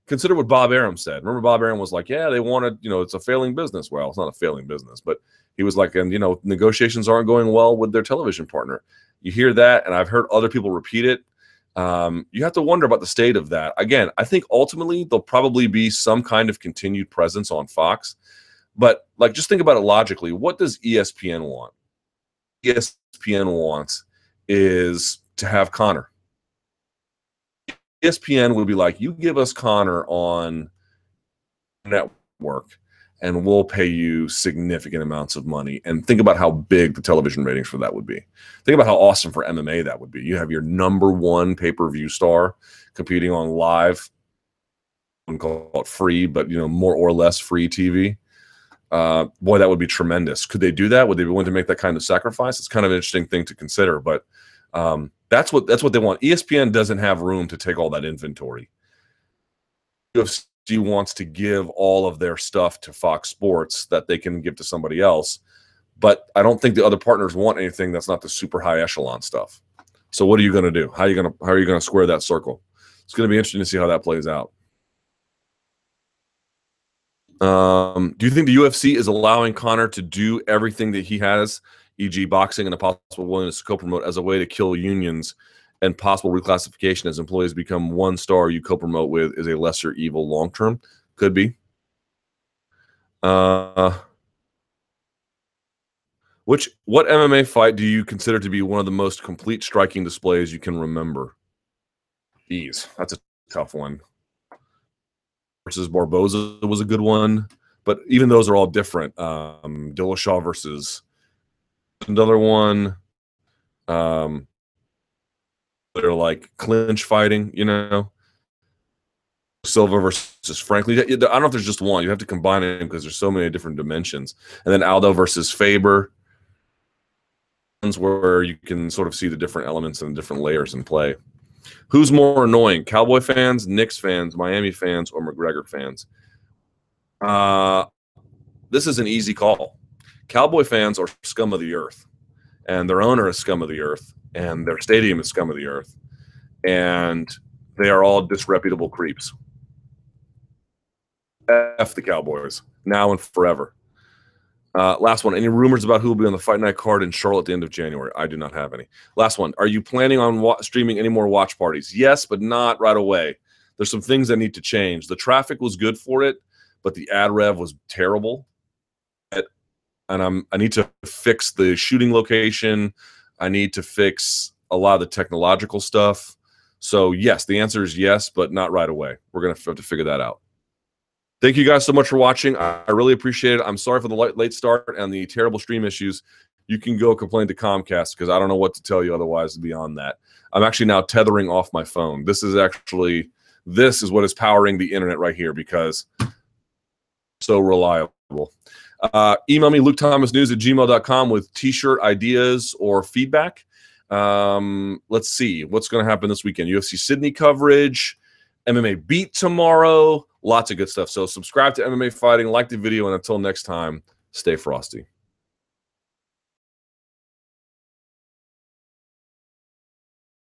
consider what Bob Arum said. Remember, Bob Arum was like, "Yeah, they wanted, you know, it's a failing business." Well, it's not a failing business, but he was like, and you know, negotiations aren't going well with their television partner. You hear that, and I've heard other people repeat it. Um, you have to wonder about the state of that. Again, I think ultimately there'll probably be some kind of continued presence on Fox, but like just think about it logically. What does ESPN want? ESPN wants is to have Conor ESPN would be like, you give us Conor on network and we'll pay you significant amounts of money. And think about how big the television ratings for that would be. Think about how awesome for MMA that would be. You have your number one pay per view star competing on live, I call it free, but you know, more or less free TV. Uh, boy, that would be tremendous. Could they do that? Would they be willing to make that kind of sacrifice? It's kind of an interesting thing to consider, but um, that's what that's what they want. ESPN doesn't have room to take all that inventory. UFC wants to give all of their stuff to Fox Sports that they can give to somebody else, but I don't think the other partners want anything that's not the super high echelon stuff. So what are you going to do? How are you going to how are you going to square that circle? It's going to be interesting to see how that plays out. Um, do you think the UFC is allowing Conor to do everything that he has e.g., boxing and a possible willingness to co-promote as a way to kill unions and possible reclassification as employees become one star you co-promote with is a lesser evil long term. Could be. Uh, which what MMA fight do you consider to be one of the most complete striking displays you can remember? These that's a tough one. Versus Barboza was a good one, but even those are all different. Um, Dillashaw versus another one. Um, they're like clinch fighting, you know. Silva versus Franklin. I don't know if there's just one. You have to combine them because there's so many different dimensions. And then Aldo versus Faber, where you can sort of see the different elements and different layers in play. Who's more annoying, Cowboy fans, Knicks fans, Miami fans, or McGregor fans? Uh, this is an easy call. Cowboy fans are scum of the earth, and their owner is scum of the earth, and their stadium is scum of the earth. and they are all disreputable creeps. F the Cowboys now and forever. Uh, last one. Any rumors about who will be on the Fight Night card in Charlotte at the end of January? I do not have any. Last one. Are you planning on wa- streaming any more watch parties? Yes, but not right away. There's some things that need to change. The traffic was good for it, but the ad rev was terrible. And I'm I need to fix the shooting location. I need to fix a lot of the technological stuff. So yes, the answer is yes, but not right away. We're gonna have to figure that out. Thank you guys so much for watching. I, really appreciate it. I'm sorry for the late start and the terrible stream issues. You can go complain to Comcast because I don't know what to tell you otherwise beyond that. I'm actually now tethering off my phone. This is actually this is what is powering the internet right here because so reliable. Uh, email me, lukethomasnews at gmail.com with t-shirt ideas or feedback. Um, let's see what's going to happen this weekend. UFC Sydney coverage, MMA beat tomorrow, lots of good stuff. So subscribe to MMA Fighting, like the video, and until next time, stay frosty.